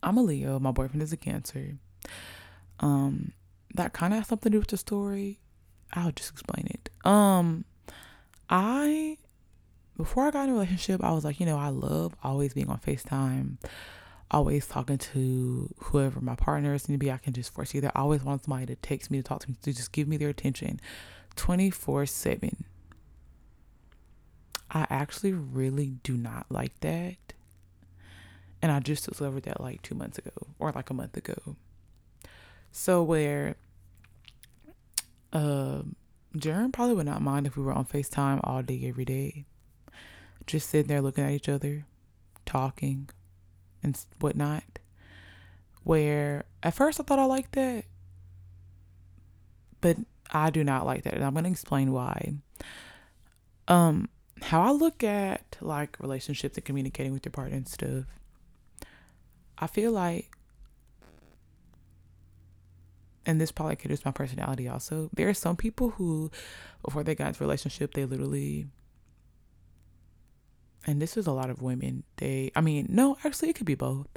Speaker 2: I'm a Leo. My boyfriend is a Cancer. Um, that kind of has something to do with the story. I'll just explain it. Um, I before I got in a relationship, I was like, you know, I love always being on FaceTime, always talking to whoever my partner is. And maybe I can just foresee that. I always want somebody to text me to talk to me to just give me their attention 24 7. I actually really do not like that. And I just discovered that like two months ago or like a month ago. So, where uh, Jaren probably would not mind if we were on FaceTime all day, every day. Just sitting there looking at each other, talking, and whatnot. Where at first I thought I liked that, but I do not like that, and I'm to explain why. Um, how I look at like relationships and communicating with your partner and stuff. I feel like, and this probably caters my personality also. There are some people who, before they got into relationship, they literally, and this is a lot of women. They, I mean, no, actually, it could be both.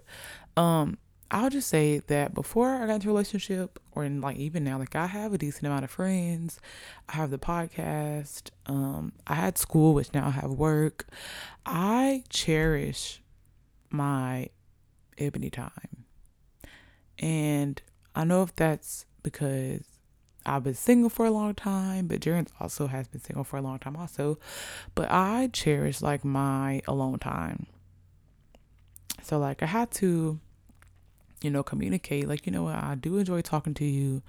Speaker 2: Um, I'll just say that before I got into a relationship, or in like even now, like I have a decent amount of friends. I have the podcast. Um, I had school, which now I have work. I cherish my ebony time. And I know if that's because I've been single for a long time, but Jaren also has been single for a long time also. But I cherish like my alone time. So like I had to you know, communicate. Like, you know what, I do enjoy talking to you.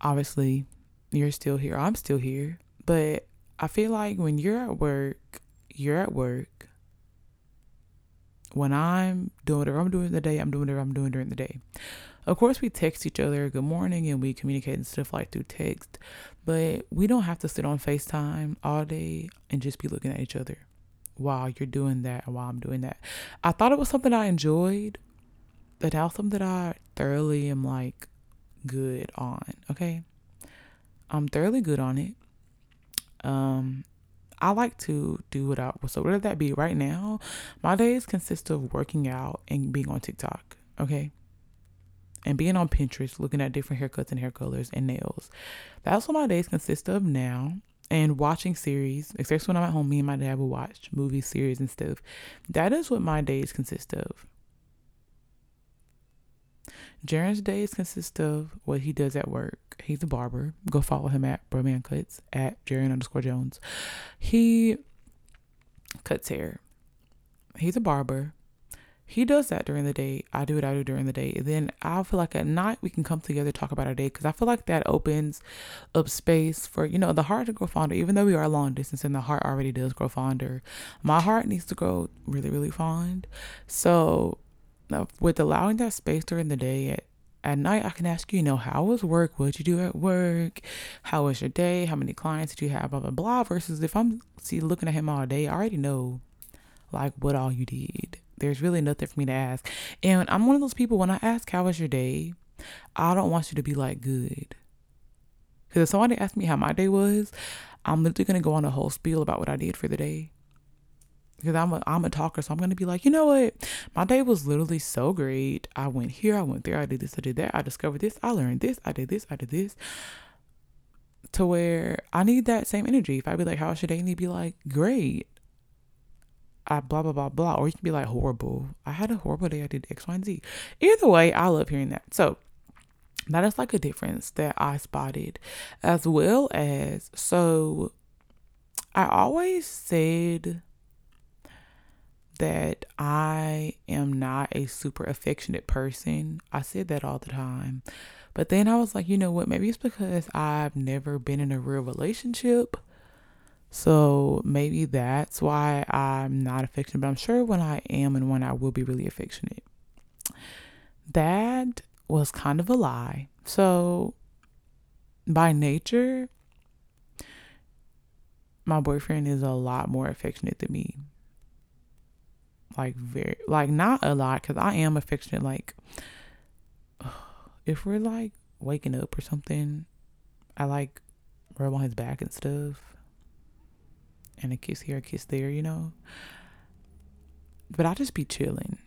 Speaker 2: Obviously, you're still here. I'm still here. But I feel like when you're at work, you're at work. When I'm doing whatever I'm doing the day, I'm doing whatever I'm doing during the day. Of course, we text each other good morning and we communicate and stuff like through text, but we don't have to sit on FaceTime all day and just be looking at each other while you're doing that and while I'm doing that. I thought it was something I enjoyed, but that's something that I thoroughly am like good on. Okay. I'm thoroughly good on it. Um, I like to do what I so whether that be right now, my days consist of working out and being on TikTok, okay? And being on Pinterest, looking at different haircuts and hair colors and nails. That's what my days consist of now. And watching series, especially when I'm at home, me and my dad will watch movie series and stuff. That is what my days consist of. Jaren's days consist of what he does at work. He's a barber. Go follow him at Broman Cuts at Jaren underscore Jones. He cuts hair. He's a barber. He does that during the day. I do what I do during the day. And then I feel like at night we can come together talk about our day because I feel like that opens up space for you know the heart to grow fonder. Even though we are long distance and the heart already does grow fonder, my heart needs to grow really really fond. So uh, with allowing that space during the day at, at night i can ask you you know how was work what did you do at work how was your day how many clients did you have blah blah blah versus if i'm see looking at him all day i already know like what all you did there's really nothing for me to ask and i'm one of those people when i ask how was your day i don't want you to be like good because if somebody asks me how my day was i'm literally to go on a whole spiel about what i did for the day because I'm a I'm a talker, so I'm gonna be like, you know what? My day was literally so great. I went here, I went there, I did this, I did that, I discovered this, I learned this, I did this, I did this. To where I need that same energy. If I be like, how's your day? And be like, great. I blah blah blah blah. Or you can be like horrible. I had a horrible day, I did X, Y, and Z. Either way, I love hearing that. So that is like a difference that I spotted. As well as so I always said that I am not a super affectionate person. I said that all the time. But then I was like, you know what? Maybe it's because I've never been in a real relationship. So maybe that's why I'm not affectionate. But I'm sure when I am and when I will be really affectionate. That was kind of a lie. So by nature, my boyfriend is a lot more affectionate than me like very like not a lot because I am affectionate. Like *sighs* if we're like waking up or something, I like rub on his back and stuff, and a kiss here, a kiss there, you know. But I just be chilling.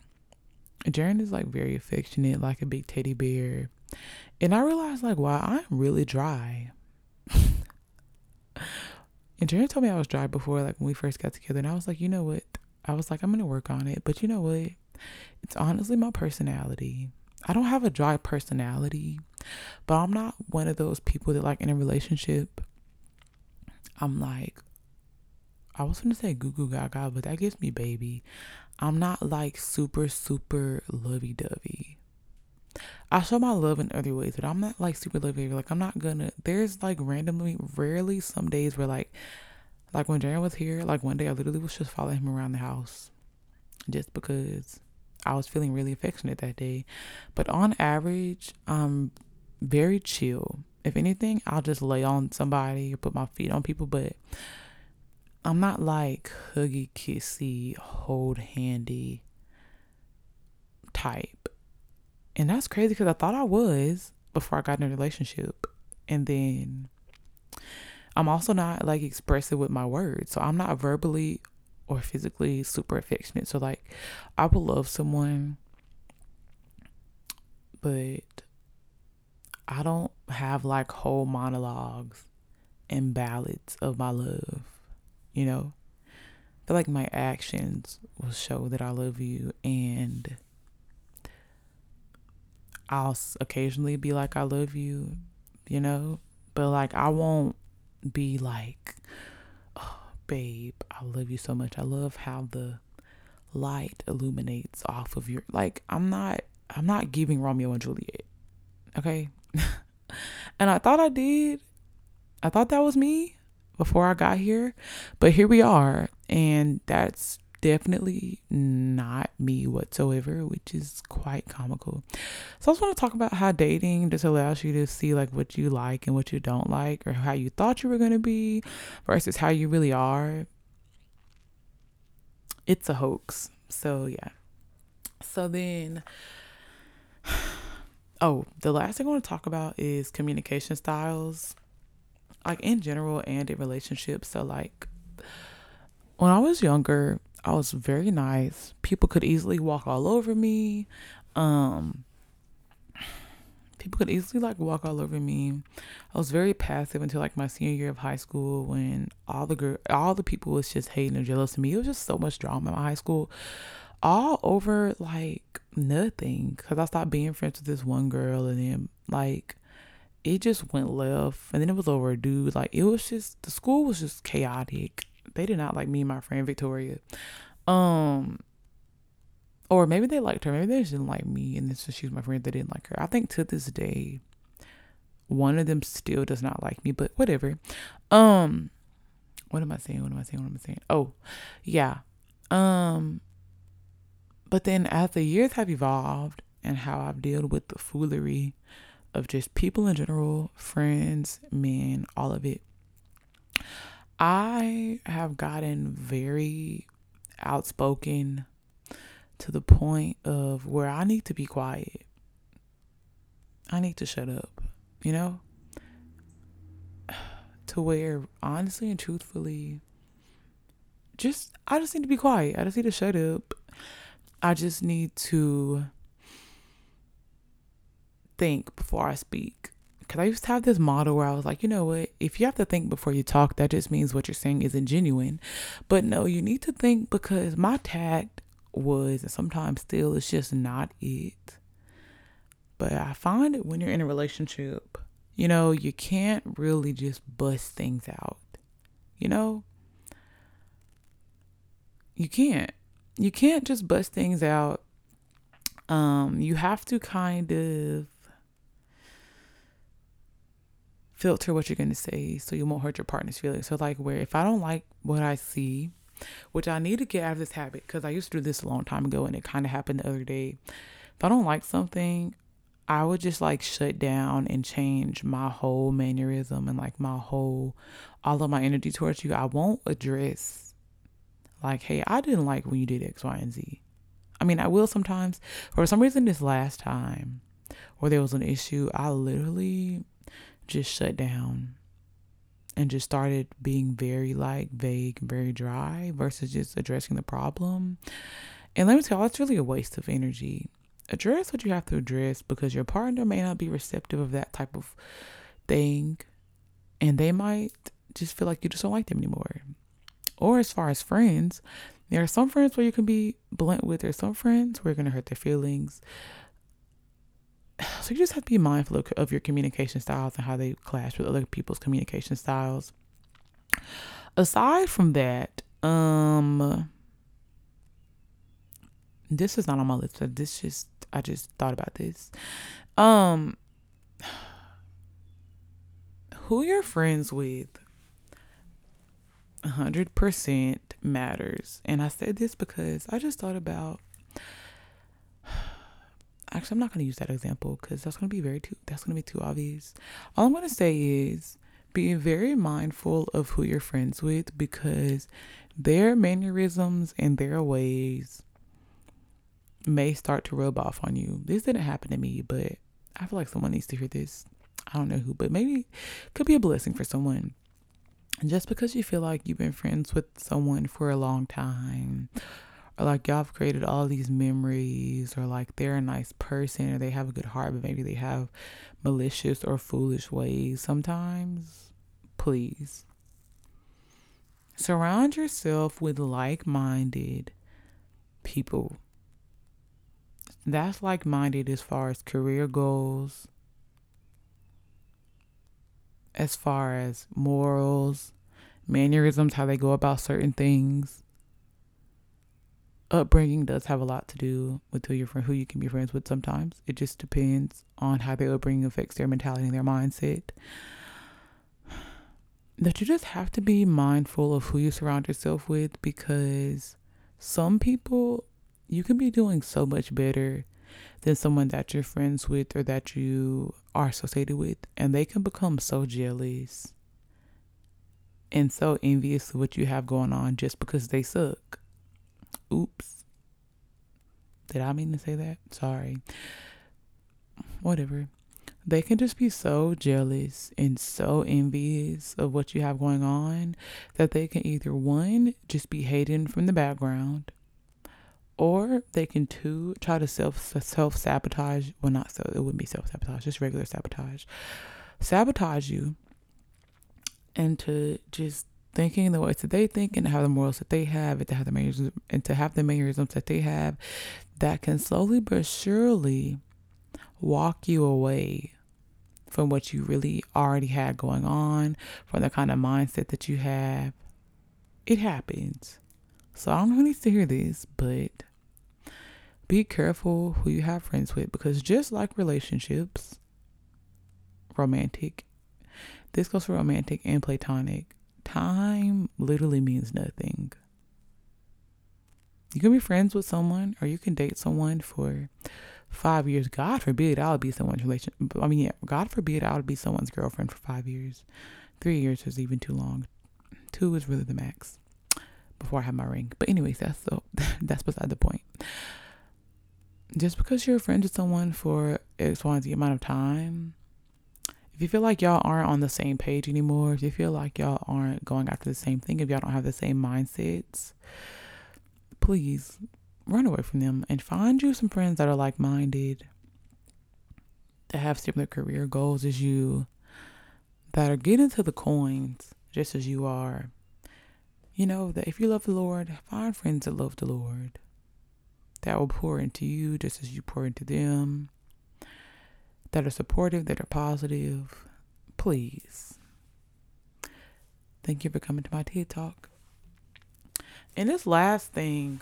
Speaker 2: Jaren is like very affectionate, like a big teddy bear, and I realized like wow, I'm really dry. *laughs* and Jaren told me I was dry before, like when we first got together, and I was like, you know what? I was like, I'm to work on it. But you know what? It's honestly my personality. I don't have a dry personality, but I'm not one of those people that, like, in a relationship, I'm like, I was to say goo goo gaga, but that gives me baby. I'm not like super, super lovey dovey. I show my love in other ways, but I'm not like super lovey. Like, I'm not gonna, there's like randomly, rarely some days where like like when Jaren was here, like one day I literally was just following him around the house just because I was feeling really affectionate that day. But on average, I'm very chill. If anything, I'll just lay on somebody or put my feet on people, but I'm not like huggy, kissy, hold handy type. And that's crazy because I thought I was before I got in a relationship. And then I'm also not like expressive with my words. So I'm not verbally or physically super affectionate. So like I will love someone but I don't have like whole monologues and ballads of my love, you know? I feel like my actions will show that I love you and I'll occasionally be like I love you, you know? But like I won't be like, oh, babe, I love you so much. I love how the light illuminates off of your like I'm not I'm not giving Romeo and Juliet. Okay? *laughs* and I thought I did. I thought that was me before I got here, but here we are and that's definitely not me whatsoever, which is quite comical. So I just want to talk about how dating just allows you to see like what you like and what you don't like, or how you thought you were gonna be versus how you really are. It's a hoax. So yeah. So then *sighs* oh, the last thing I want to talk about is communication styles. Like in general and in relationships. So like when I was younger, I was very nice. People could easily walk all over me. Um people could easily like walk all over me. I was very passive until like my senior year of high school when all the girl all the people was just hating and jealous of me. It was just so much drama in my high school. All over like nothing cuz I stopped being friends with this one girl and then like it just went left and then it was over a dude like it was just the school was just chaotic they did not like me and my friend Victoria. Um or maybe they liked her. Maybe they just didn't like me and this she was my friend they didn't like her. I think to this day one of them still does not like me, but whatever. Um what am I saying? What am I saying? What am I saying? Oh, yeah. Um but then as the years have evolved and how I've dealt with the foolery of just people in general, friends, men, all of it, I have gotten very outspoken to the point of where I need to be quiet. I need to shut up, you know? *sighs* To where, honestly and truthfully, just I just need to be quiet. I just need to shut up. I just need to think before I speak. Because I used to have this model where I was like, you know what? If you have to think before you talk, that just means what you're saying isn't genuine. But no, you need to think because my tact was, and sometimes still, it's just not it. But I find it when you're in a relationship, you know, you can't really just bust things out. You know? You can't. You can't just bust things out. Um, you have to kind of filter what you're going to say so you won't hurt your partner's feelings. So, like, where if I don't like what I see, which I need to get out of this habit because I used to do this a long time ago and it kind of happened the other day. If I don't like something, I would just like shut down and change my whole mannerism and like my whole, all of my energy towards you. I won't address, like, hey, I didn't like when you did X, Y, and Z. I mean, I will sometimes. For some reason, this last time where there was an issue, I literally just shut down and just started being very like vague very dry versus just addressing the problem. And let me tell you, it's really a waste of energy. Address what you have to address because your partner may not be receptive of that type of thing. And they might just feel like you just don't like them anymore. Or as far as friends, there are some friends where you can be blunt with. There's some friends where you're to hurt their feelings. *sighs* so you just have to be mindful of, of your communication styles and how they clash with other people's communication styles. Aside from that, um, this is not on my list. But this just I just thought about this. Um, *sighs* who you're friends with, hundred percent matters. And I said this because I just thought about actually I'm not going to use that example because that's going to be very too that's going to be too obvious. All I'm going to say is be very mindful of who you're friends with because their mannerisms and their ways may start to rub off on you. This didn't happen to me, but I feel like someone needs to hear this. I don't know who, but maybe could be a blessing for someone. Just because you feel like you've been friends with someone for a long time or like y'all have created all these memories or like they're a nice person or they have a good heart but maybe they have malicious or foolish ways sometimes please surround yourself with like-minded people. That's like-minded as far as career goals as far as morals mannerisms how they go about certain things upbringing does have a lot to do with who you're who you can be friends with sometimes. It just depends on how their upbringing affects their mentality and their mindset. That you just have to be mindful of who you surround yourself with because some people you can be doing so much better than someone that you're friends with or that you are associated with and they can become so jealous and so envious of what you have going on just because they suck Oops. Did I mean to say that? Sorry. Whatever. They can just be so jealous and so envious of what you have going on that they can either one, just be hating from the background, or they can two, try to self self sabotage. Well, not so, it wouldn't be self sabotage, just regular sabotage. Sabotage you and to just thinking the ways that they think and have the morals that they have and to have the mannerisms and to have the mannerisms that they have that can slowly but surely walk you away from what you really already had going on, from the kind of mindset that you have. It happens. So I don't know who needs to hear this, but be careful who you have friends with because just like relationships, romantic, this goes for romantic and platonic time literally means nothing. You can be friends with someone or you can date someone for five years. God forbid I would be someone's relation. I mean, yeah, God forbid I would be someone's girlfriend for five years. Three years is even too long. Two is really the max before I have my ring. But anyways, that's *laughs* that's beside the point. Just because you're friends with someone for X, Y, Z amount of time, If you feel like y'all aren't on the same page anymore, if you feel like y'all aren't going after the same thing, if y'all don't have the same mindsets, please run away from them and find you some friends that are like minded, that have similar career goals as you, that are getting to the coins just as you are. You know, that if you love the Lord, find friends that love the Lord, that will pour into you just as you pour into them that are supportive, that are positive, please. Thank you for coming to my TED Talk. And this last thing,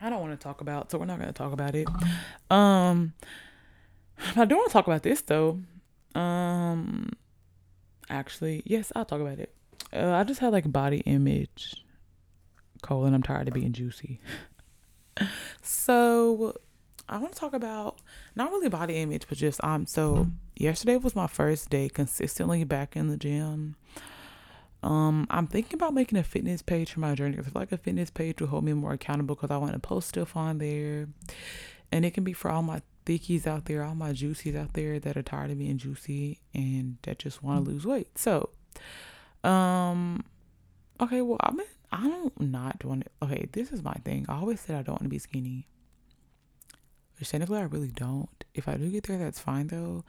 Speaker 2: I don't want to talk about, so we're not going to talk about it. Um, I do want to talk about this though. Um, actually, yes, I'll talk about it. Uh, I just had like body image colon. I'm tired of being juicy. *laughs* so I want to talk about not really body image, but just um. So yesterday was my first day consistently back in the gym. Um, I'm thinking about making a fitness page for my journey. I feel like a fitness page will hold me more accountable because I want to post stuff on there, and it can be for all my thickies out there, all my juicies out there that are tired of being juicy and that just want to lose weight. So, um, okay, well, I mean, I don't not want to. Okay, this is my thing. I always said I don't want to be skinny. Technically I really don't. If I do get there, that's fine though.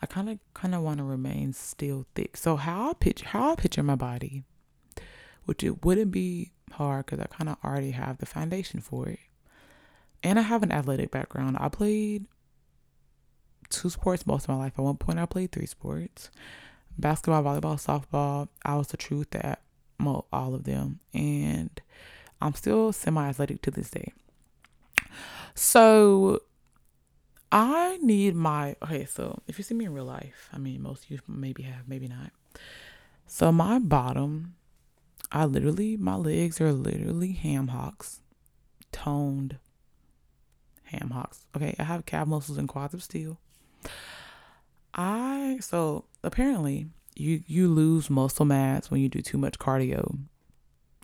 Speaker 2: I kind of kind of want to remain still thick. So how I picture how I picture my body, which it wouldn't be hard because I kind of already have the foundation for it, and I have an athletic background. I played two sports most of my life. At one point, I played three sports: basketball, volleyball, softball. I was the truth at all of them, and I'm still semi-athletic to this day. So I need my okay. So if you see me in real life, I mean, most of you maybe have, maybe not. So my bottom, I literally my legs are literally ham hocks, toned ham hocks. Okay, I have calf muscles and quads of steel. I so apparently you you lose muscle mass when you do too much cardio.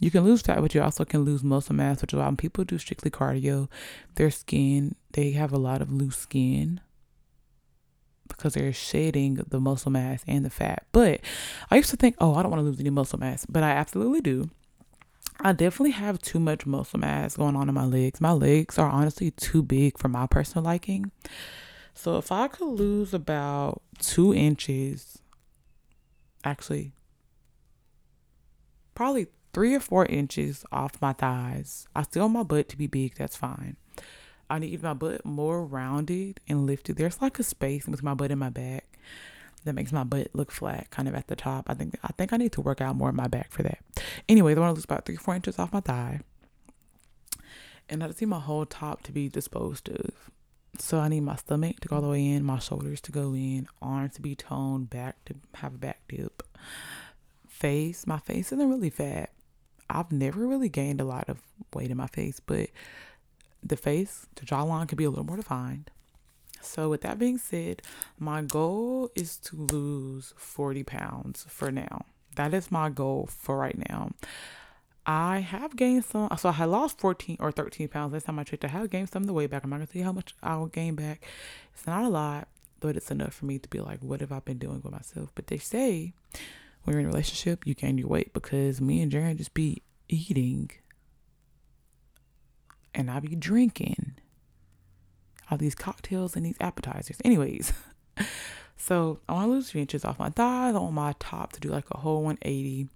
Speaker 2: You can lose fat, but you also can lose muscle mass, which is why when people do strictly cardio, their skin, they have a lot of loose skin because they're shedding the muscle mass and the fat. But I used to think, oh, I don't want to lose any muscle mass, but I absolutely do. I definitely have too much muscle mass going on in my legs. My legs are honestly too big for my personal liking. So if I could lose about two inches, actually, probably three or four inches off my thighs. I still want my butt to be big, that's fine. I need my butt more rounded and lifted. There's like a space with my butt and my back that makes my butt look flat, kind of at the top. I think I think I need to work out more in my back for that. Anyway, I want to lose about three, or four inches off my thigh. And I just need my whole top to be disposed of. So I need my stomach to go all the way in, my shoulders to go in, arms to be toned, back to have a back dip. Face, my face isn't really fat. I've never really gained a lot of weight in my face, but the face, the jawline could be a little more defined. So, with that being said, my goal is to lose 40 pounds for now. That is my goal for right now. I have gained some, so I lost 14 or 13 pounds last time I checked. I have gained some of the weight back. I'm not gonna tell you how much I will gain back. It's not a lot, but it's enough for me to be like, what have I been doing with myself? But they say when you're in a relationship, you gain your weight because me and Jaren just be eating and I be drinking all these cocktails and these appetizers. Anyways, *laughs* so I want to lose three inches off my thighs. I want my top to do like a whole 180.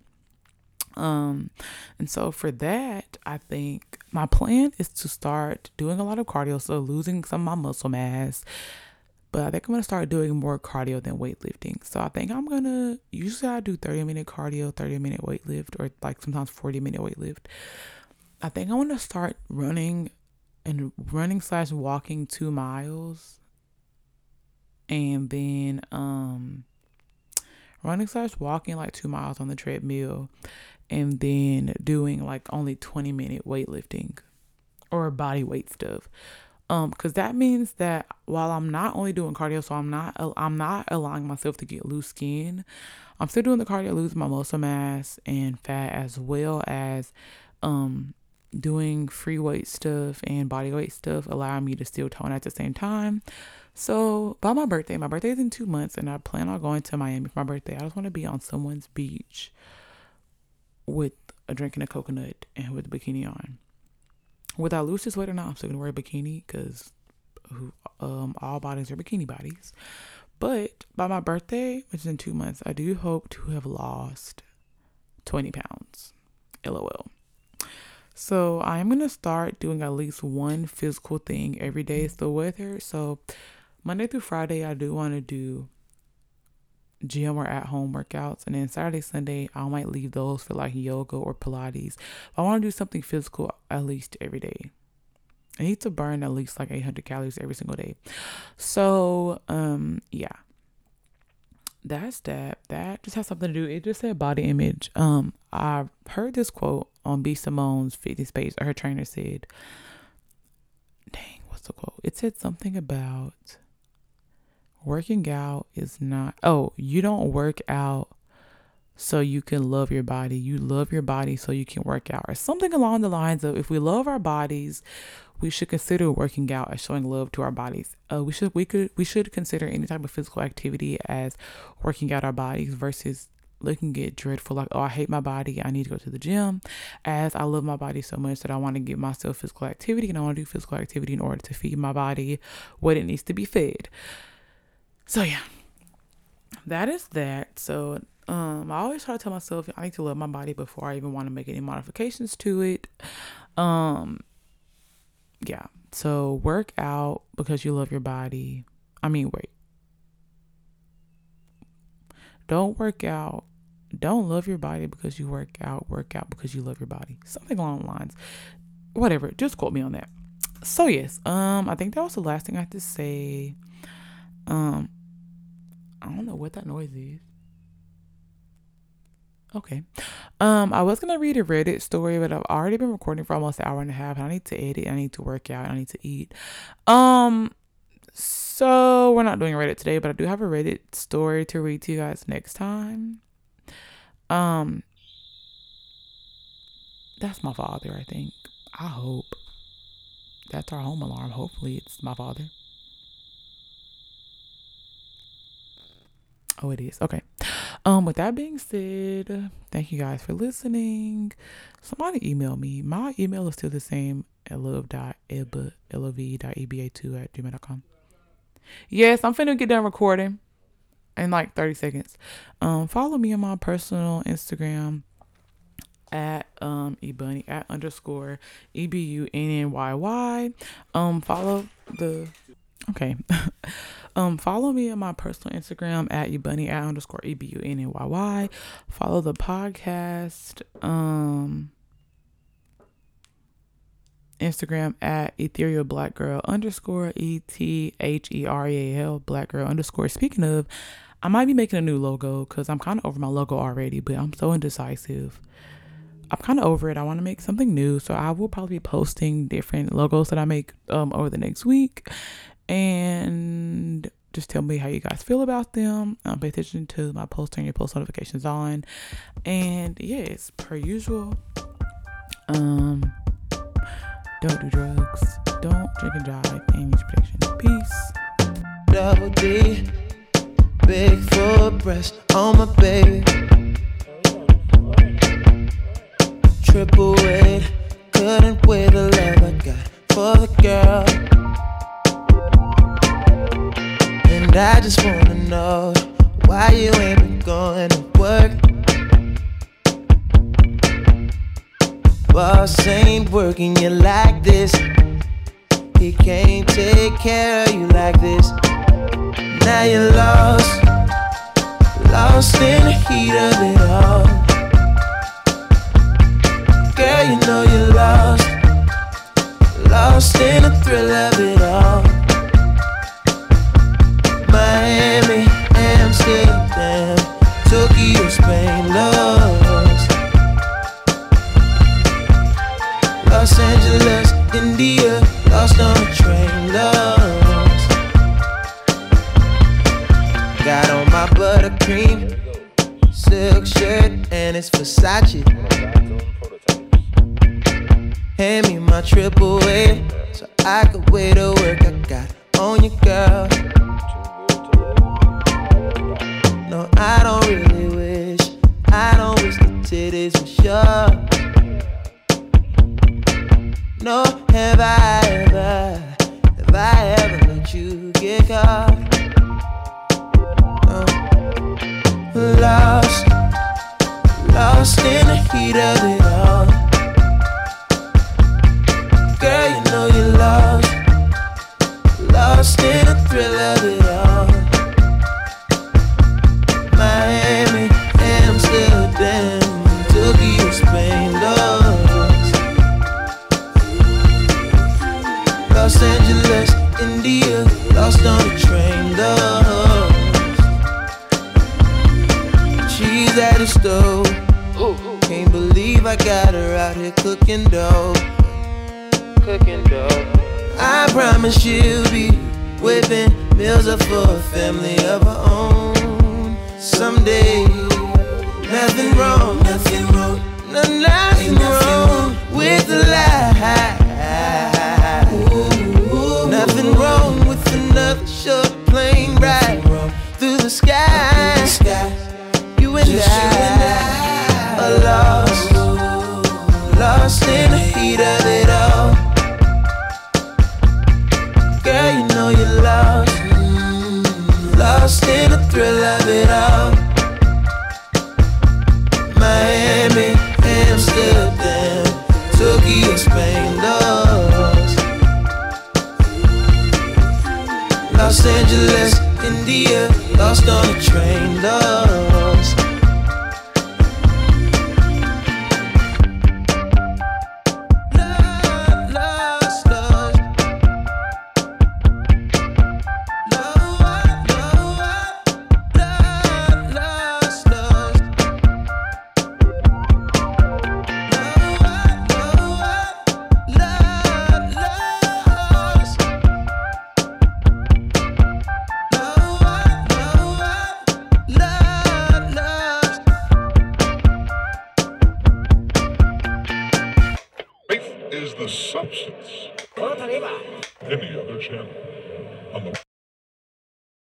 Speaker 2: Um, and so for that, I think my plan is to start doing a lot of cardio, so losing some of my muscle mass, but I think I'm gonna start doing more cardio than weightlifting. So I think I'm gonna usually I do 30 minute cardio, 30 minute weight lift, or like sometimes 40 minute weight lift. I think I want to start running and running slash walking two miles, and then um running slash walking like two miles on the treadmill, and then doing like only 20 minute weightlifting or body weight stuff um because that means that while i'm not only doing cardio so i'm not i'm not allowing myself to get loose skin i'm still doing the cardio lose my muscle mass and fat as well as um doing free weight stuff and body weight stuff allowing me to still tone at the same time So, by my birthday, my birthday is in two months, and I plan on going to Miami for my birthday. I just want to be on someone's beach with a drink and a coconut and with a bikini on. Whether I lose this weight or not, I'm still gonna wear a bikini because um, all bodies are bikini bodies. But by my birthday, which is in two months, I do hope to have lost 20 pounds. LOL. So I'm gonna start doing at least one physical thing every day. So whether so Monday through Friday, I do want to do gym or at home workouts, and then Saturday, Sunday, I might leave those for like yoga or Pilates. I want to do something physical at least every day. I need to burn at least like 800 calories every single day. So, um, yeah, that's that. That just has something to do. It just said body image. Um, I heard this quote on B Simone's fitness page. Or her trainer said, "Dang, what's the quote?" It said something about working out is not. Oh, you don't work out so you can love your body. You love your body so you can work out, or something along the lines of if we love our bodies, we should consider working out as showing love to our bodies. Uh, we should we could we should consider any type of physical activity as working out our bodies versus looking at dreadful like oh I hate my body I need to go to the gym as I love my body so much that I want to give myself physical activity and I want to do physical activity in order to feed my body what it needs to be fed. So yeah. That is that. So um I always try to tell myself I need to love my body before I even want to make any modifications to it. Um yeah. So work out because you love your body. I mean, wait. Don't work out. Don't love your body because you work out. Work out because you love your body. Something along the lines. Whatever. Just quote me on that. So yes, um, I think that was the last thing I have to say. Um, I don't know what that noise is. Okay. Um, I was gonna read a Reddit story, but I've already been recording for almost an hour and a half. I need to edit. I need to work out. I need to eat. Um, so we're not doing Reddit today, but I do have a Reddit story to read to you guys next time. Um, that's my father. I think. I hope. That's our home alarm. Hopefully, it's my father. Oh, it is. Okay. Um, with that being said, thank you guys for listening. Somebody email me. My email is still the same love.eba, lov.eba2 at gmail.com. Yes, I'm finna get done recording in like 30 seconds. Um, follow me on my personal Instagram at um ebunny at underscore e b u n n y y. Um, follow the okay. *laughs* Um, follow me on my personal Instagram at ebunny at underscore e b u n n y y. Follow the podcast. Um. Instagram at ethereal black girl underscore e t h e r e a l black girl underscore. Speaking of, I might be making a new logo because I'm kind of over my logo already, but I'm so indecisive. I'm kind of over it. I want to make something new, so I will probably be posting different logos that I make um over the next week, and just tell me how you guys feel about them. Um, pay attention to my post, turn your post notifications on, and yes, per usual. Um, don't do drugs, don't drink and drive, and use protection. Peace.
Speaker 12: Double D, big full breast on my baby. Triple weight, couldn't weigh the love I got for the girl. And I just wanna know why you ain't been going to work. Boss ain't working you like this. He can't take care of you like this. Now you're lost, lost in the heat of it all. Girl, you know you're lost, lost in the thrill of it all. Miami, Amsterdam, Tokyo, Spain, lost. Los Angeles, India, lost on a train, lost. Got on my buttercream silk shirt and it's Versace.